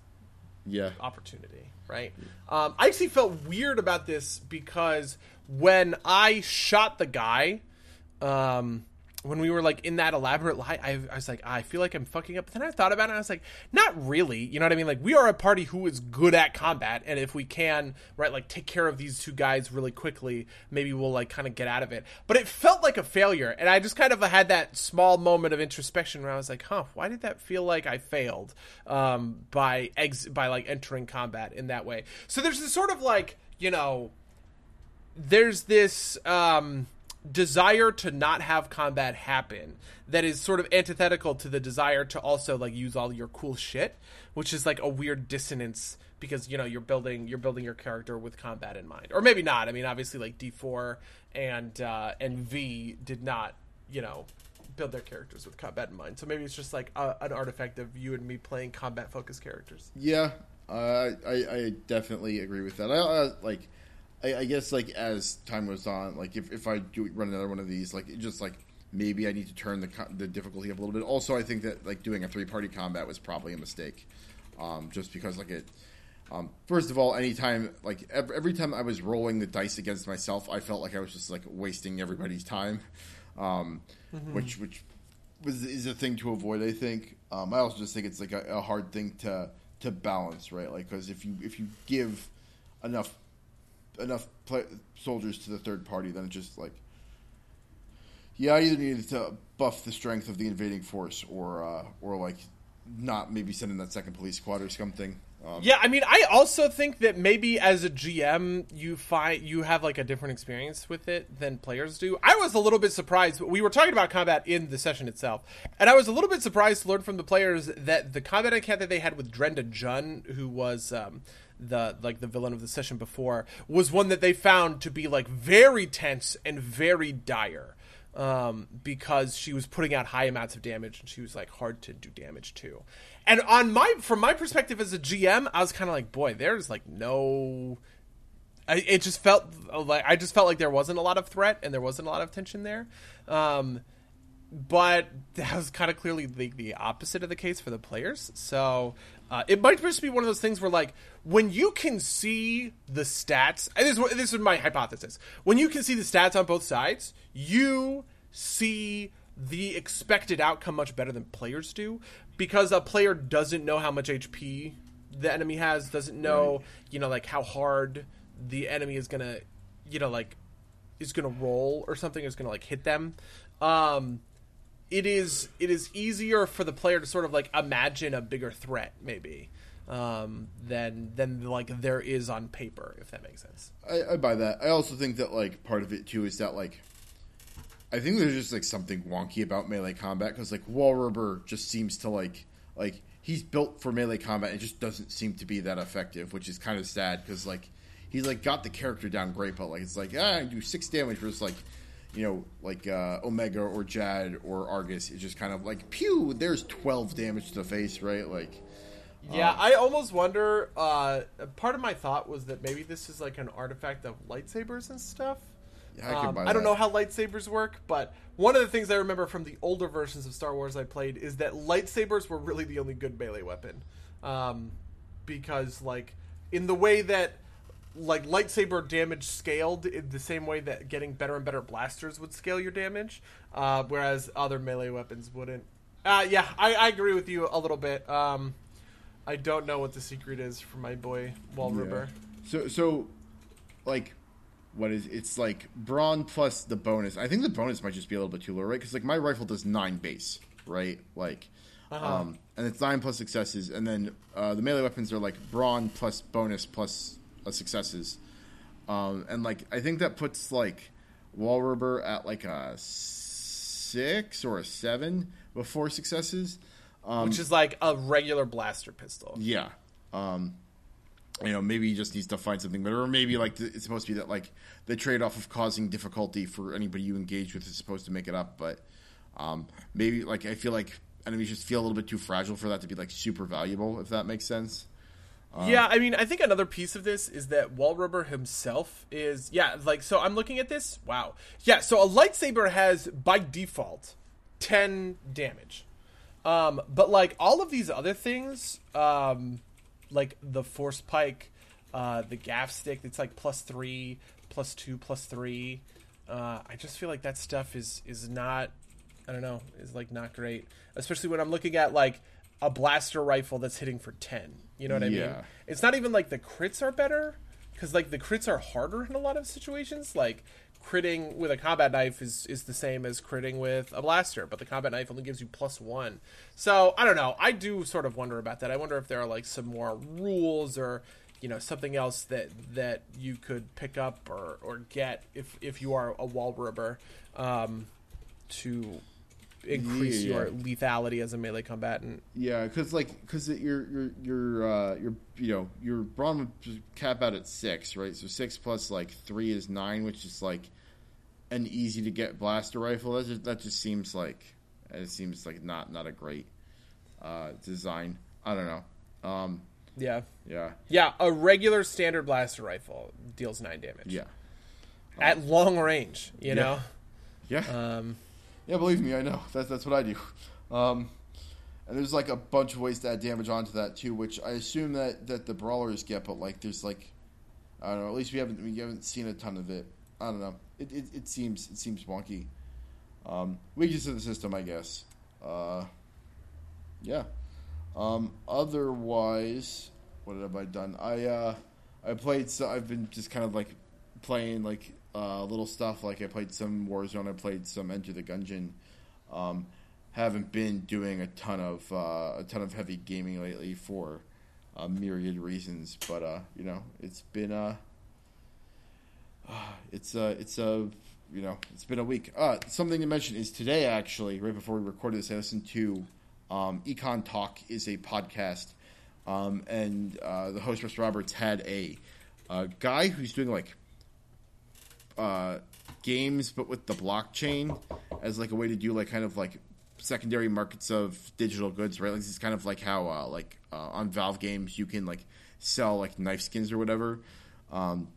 yeah, opportunity, right? Um, I actually felt weird about this because when I shot the guy, um, when we were like in that elaborate lie, I, I was like, I feel like I'm fucking up. But then I thought about it, and I was like, not really. You know what I mean? Like we are a party who is good at combat, and if we can, right, like take care of these two guys really quickly, maybe we'll like kind of get out of it. But it felt like a failure, and I just kind of had that small moment of introspection where I was like, huh, why did that feel like I failed um, by ex- by like entering combat in that way? So there's this sort of like you know there's this um, desire to not have combat happen that is sort of antithetical to the desire to also like use all your cool shit, which is like a weird dissonance because you know you're building you're building your character with combat in mind, or maybe not. I mean, obviously like D four and uh, and V did not you know build their characters with combat in mind. So maybe it's just like a, an artifact of you and me playing combat focused characters. Yeah, uh, I I definitely agree with that. I uh, like, I, I guess like as time goes on, like if, if I do run another one of these, like it just like maybe I need to turn the the difficulty up a little bit. Also, I think that like doing a three party combat was probably a mistake, um, just because like it. Um, first of all, anytime like every, every time I was rolling the dice against myself, I felt like I was just like wasting everybody's time, um, which which was is a thing to avoid. I think. Um, I also just think it's like a, a hard thing to to balance, right? Like because if you if you give enough enough play, soldiers to the third party, then it just like yeah, I either needed to buff the strength of the invading force or uh, or like not maybe send in that second police squad or something. Um, Yeah, I mean, I also think that maybe as a GM, you find you have like a different experience with it than players do. I was a little bit surprised. We were talking about combat in the session itself, and I was a little bit surprised to learn from the players that the combat encounter that they had with Drenda Jun, who was um, the like the villain of the session before, was one that they found to be like very tense and very dire um, because she was putting out high amounts of damage and she was like hard to do damage to. And on my from my perspective as a GM, I was kind of like, boy, there's like no. I, it just felt like I just felt like there wasn't a lot of threat and there wasn't a lot of tension there. Um, but that was kind of clearly the, the opposite of the case for the players. So uh, it might just be one of those things where, like, when you can see the stats, and this, is- this is my hypothesis. When you can see the stats on both sides, you see the expected outcome much better than players do because a player doesn't know how much HP the enemy has, doesn't know, you know, like how hard the enemy is gonna, you know, like is gonna roll or something is gonna like hit them. Um, it is it is easier for the player to sort of like imagine a bigger threat maybe um, than than like there is on paper if that makes sense. I, I buy that. I also think that like part of it too is that like I think there's just like something wonky about melee combat because like Wall Rubber just seems to like like he's built for melee combat and just doesn't seem to be that effective, which is kind of sad because like he's like got the character down great, but like it's like ah, I do six damage versus like you know like uh, Omega or Jad or Argus. It's just kind of like pew. There's twelve damage to the face, right? Like Yeah, I almost wonder. Uh, part of my thought was that maybe this is like an artifact of lightsabers and stuff. yeah, I, Um, I don't know how lightsabers work, but one of the things I remember from the older versions of Star Wars I played is that lightsabers were really the only good melee weapon. Um, because, like, in the way that, like, lightsaber damage scaled in the same way that getting better and better blasters would scale your damage, uh, whereas other melee weapons wouldn't. Uh, yeah, I, I agree with you a little bit. Um, I don't know what the secret is for my boy Wall Yeah. So so like what is it's like brawn plus the bonus. I think the bonus might just be a little bit too low, right? Because like my rifle does nine base, right? Like, Uh-huh. um, and it's nine plus successes, and then uh, the melee weapons are like brawn plus bonus plus successes, um, and like I think that puts like Wallrubber at like a six or a seven with four successes. Um, which is like a regular blaster pistol. yeah. Um, you know, maybe he just needs to find something better, or maybe like it's supposed to be that like the trade off of causing difficulty for anybody you engage with is supposed to make it up. But um, maybe like I feel like enemies just feel a little bit too fragile for that to be like super valuable, if that makes sense. Yeah, I mean, I think another piece of this is that Wall Rubber himself is yeah, like so. I'm looking at this. Wow, yeah. So a lightsaber has by default ten damage, um, but like all of these other things, um, like the force pike, uh, the gaff stick, it's like plus three, plus two, plus three. Uh, I just feel like that stuff is is not I don't know, is like not great. Especially when I'm looking at like a blaster rifle that's hitting for 10. You know what I mean? It's not even like the crits are better cuz like the crits are harder in a lot of situations. Like critting with a combat knife is is the same as critting with a blaster, but the combat knife only gives you plus 1. So, I don't know. I do sort of wonder about that. I wonder if there are like some more rules or you know something else that that you could pick up or, or get if if you are a wall rubber um, to increase Yeah, your yeah. lethality as a melee combatant. Yeah, because like because your your your uh, your you know your brawn cap out at six, right? So six plus like three is nine, which is like an easy to get blaster rifle. That just, that just seems like it seems like not not a great uh, design. I don't know. Um, Yeah, yeah, yeah. A regular standard blaster rifle deals nine damage. yeah, at long range. You know. yeah. Um, Yeah, believe me, I know. That's that's what I do. Um, and there's like a bunch of ways to add damage onto that too, which I assume that, that the brawlers get, but like there's like I don't know. At least we haven't we haven't seen a ton of it. I don't know. It it, it seems it seems wonky. Um, weakness of the system, I guess. Uh, yeah. Um, otherwise, what have I done? I uh, I played. So I've been just kind of like playing like uh, little stuff. Like I played some Warzone. I played some Enter the Gungeon. Um, haven't been doing a ton of uh, a ton of heavy gaming lately for uh, myriad reasons. But uh, you know, it's been uh, it's uh, it's uh, you know, it's been a week. Something to mention is today actually, right before we recorded this, I listened to um, EconTalk is a podcast, um, and the host Russ Roberts had a, a guy who's doing like uh, games, but with the blockchain as like a way to do like kind of like secondary markets of digital goods, right? Like this is kind of like how uh, like uh, on Valve games you can like sell like knife skins or whatever. Um,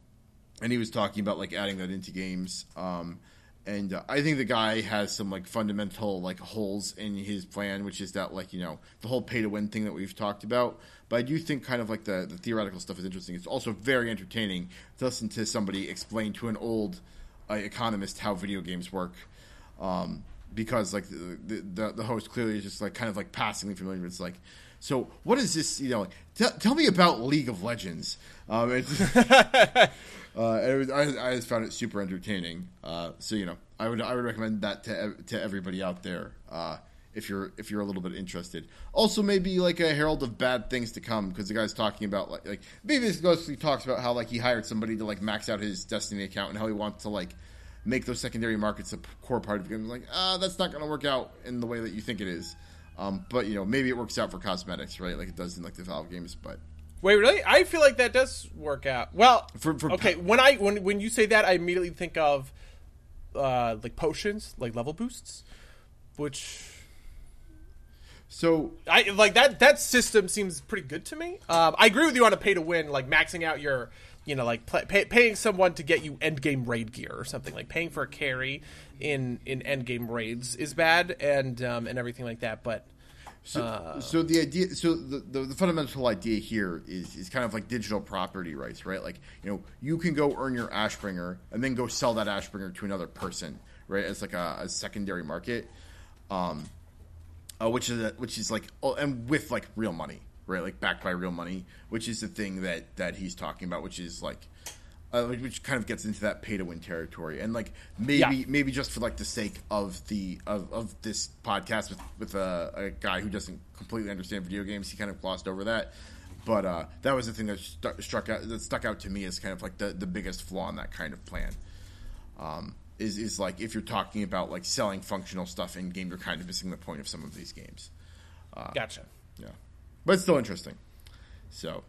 and he was talking about like adding that into games. Um, and uh, I think the guy has some like fundamental like holes in his plan, which is that like you know the whole pay to win thing that we've talked about. But I do think kind of like the the theoretical stuff is interesting. It's also very entertaining to listen to somebody explain to an old uh, economist how video games work. Um, because like the, the the host clearly is just like kind of like passingly familiar. It's like, so what is this? You know, like, tell me about League of Legends. Um, uh, it was, I, I just found it super entertaining. Uh, so you know, I would I would recommend that to to everybody out there uh, if you're if you're a little bit interested. Also, maybe like a herald of bad things to come because the guy's talking about like like maybe this mostly talks about how like he hired somebody to like max out his Destiny account and how he wants to like make those secondary markets a core part of the game. Like, ah, that's not going to work out in the way that you think it is. Um, but you know, maybe it works out for cosmetics, right? Like it does in like the Valve games. But wait, really? I feel like that does work out. Well, For- for- okay. When I when when you say that, I immediately think of uh, like potions, like level boosts, which so I like that. That system seems pretty good to me. Um, I agree with you on a pay to win, like maxing out your, you know, like pay, pay, paying someone to get you end game raid gear or something. Like paying for a carry in in end game raids is bad, and um, and everything like that. But So, so the idea, so the, the, the fundamental idea here is is kind of like digital property rights, right? Like you know, you can go earn your Ashbringer and then go sell that Ashbringer to another person, right? As like a, a secondary market, um, uh, which is a, which is like, oh, and with like real money, right? Like backed by real money, which is the thing that that he's talking about, which is like uh, which kind of gets into that pay to win territory, and like maybe Yeah. maybe just for like the sake of the of, of this podcast with with a, a guy who doesn't completely understand video games, he kind of glossed over that. But uh, that was the thing that stu- struck out that stuck out to me as kind of like the, the biggest flaw in that kind of plan. Um, is is like if you're talking about like selling functional stuff in game, you're kind of missing the point of some of these games. Gotcha. Yeah, but it's still interesting. So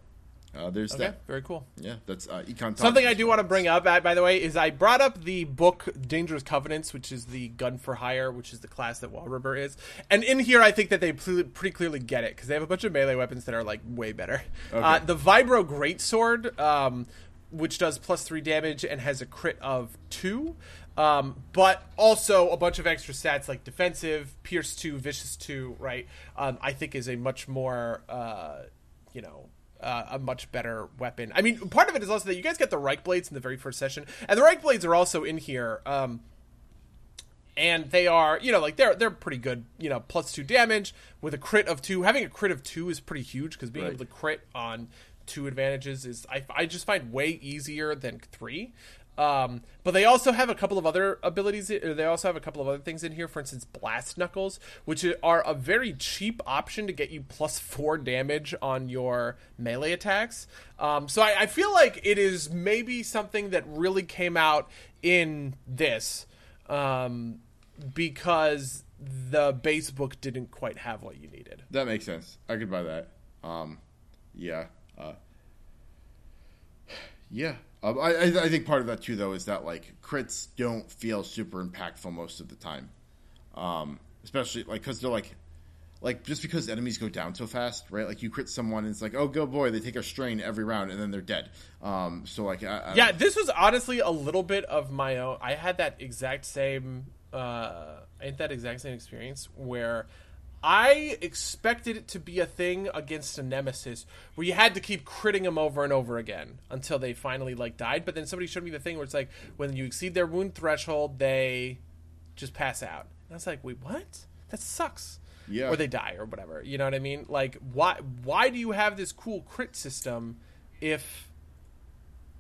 uh, there's Okay, that. very cool. Yeah, that's uh, econ. Something I do want to bring up, by the way, is I brought up the book Dangerous Covenants, which is the gun for hire, which is the class that Walrubber is. And in here, I think that they pretty clearly get it because they have a bunch of melee weapons that are like way better. Uh, the Vibro Greatsword, um, which does plus three damage and has a crit of two. Um, but also a bunch of extra stats like defensive, pierce two, vicious two, right? Um, I think is a much more, uh, you know, uh, a much better weapon. I mean, part of it is also that you guys get the Ryyk blades in the very first session, and the Ryyk blades are also in here. Um, and they are, you know, like they're they're pretty good. You know, plus two damage with a crit of two. Having a crit of two is pretty huge because being Right. able to crit on two advantages is I, I just find way easier than three. Um, but they also have a couple of other abilities. or They also have a couple of other things in here. For instance, blast knuckles, which are a very cheap option to get you plus four damage on your melee attacks. Um, so I, I feel like it is maybe something that really came out in this um, because the base book didn't quite have what you needed. That makes sense. I could buy that. Um, yeah. Uh, yeah. Um, I, I think part of that too, though, is that like crits don't feel super impactful most of the time, um, especially like because they're like, like just because enemies go down so fast, right? Like you crit someone, and it's like, oh, go boy, they take a strain every round, and then they're dead. Um, so like, I, I Yeah, this was honestly a little bit of my own. I had that exact same, uh, I that exact same experience where I expected it to be a thing against a nemesis where you had to keep critting them over and over again until they finally like died. But then somebody showed me the thing where it's like when you exceed their wound threshold, they just pass out. And I was like, wait, what? That sucks. Yeah. Or they die or whatever. You know what I mean? Like, why? Why do you have this cool crit system if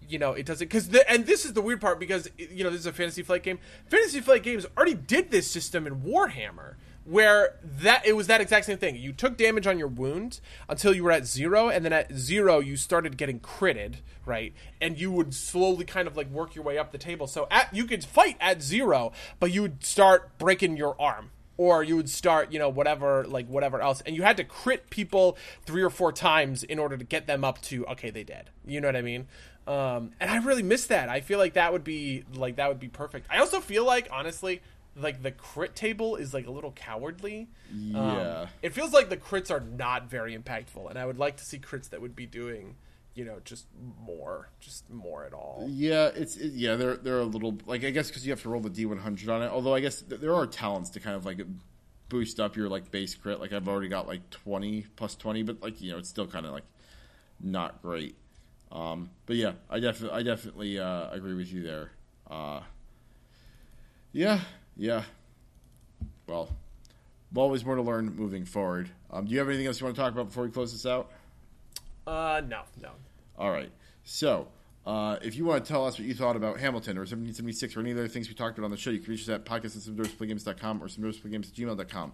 you know, it doesn't because and this is the weird part because you know this is a fantasy flight game. Fantasy flight games already did this system in Warhammer, where that it was that exact same thing. You took damage on your wound until you were at zero, and then at zero you started getting critted, right? And you would slowly kind of like work your way up the table. So at you could fight at zero, but you would start breaking your arm or you would start you know whatever like whatever else and you had to crit people three or four times in order to get them up to okay they dead you know what i mean um, and i really miss that i feel like that would be like that would be perfect i also feel like honestly like the crit table is like a little cowardly Um, Yeah. it feels like the crits are not very impactful and i would like to see crits that would be doing you know just more just more at all Yeah, it's it, yeah. They're they're a little like I guess because you have to roll the D one hundred on it. Although I guess th- there are talents to kind of like boost up your like base crit. Like I've already got like twenty plus twenty, but like you know it's still kind of like not great. Um, but yeah, I definitely I definitely uh, agree with you there. Uh, yeah, yeah. Well, always more to learn moving forward. Um, do you have anything else you want to talk about before we close this out? uh no no All right. So, uh, if you want to tell us what you thought about Hamilton or 1776 or any other things we talked about on the show, you can reach us at podcast at somedorsplaygames.com or gmail.com.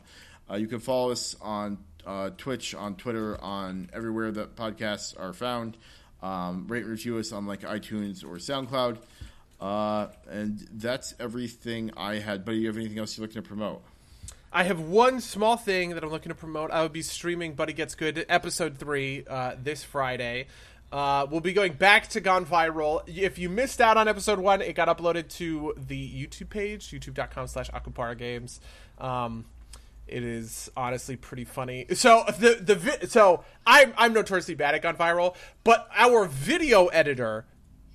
Uh, you can follow us on uh, Twitch, on Twitter, on everywhere that podcasts are found. Um, rate and review us on like iTunes or SoundCloud. Uh, and that's everything I had. But do you have anything else you're looking to promote? I have one small thing that I'm looking to promote. I will be streaming Buddy Gets Good episode three uh, this Friday. Uh, we'll be going back to Gone Viral. If you missed out on episode one, it got uploaded to the YouTube page, youtube.com slash Akupara Games. Um, it is honestly pretty funny. So the the vi- so I'm I'm notoriously bad at Gone Viral, but our video editor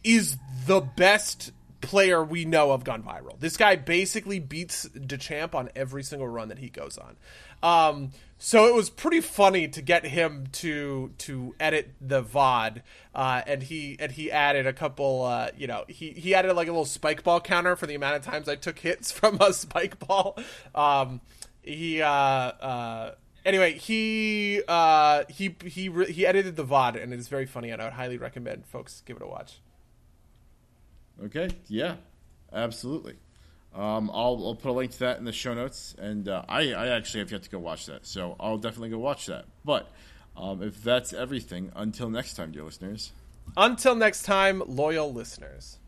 is the best player we know of gone viral. This guy basically beats Dechamp on every single run that he goes on. Um, so it was pretty funny to get him to to edit the VOD, uh, and he and he added a couple. Uh, you know, he he added like a little spike ball counter for the amount of times I took hits from a spike ball. Um, he uh, uh, anyway he uh, he he he edited the VOD, and it is very funny, and I would highly recommend folks give it a watch. Okay, yeah, absolutely. Um, I'll, I'll put a link to that in the show notes, and uh, I, I actually have yet to go watch that, so I'll definitely go watch that. But um, if that's everything, until next time, dear listeners. Until next time, loyal listeners.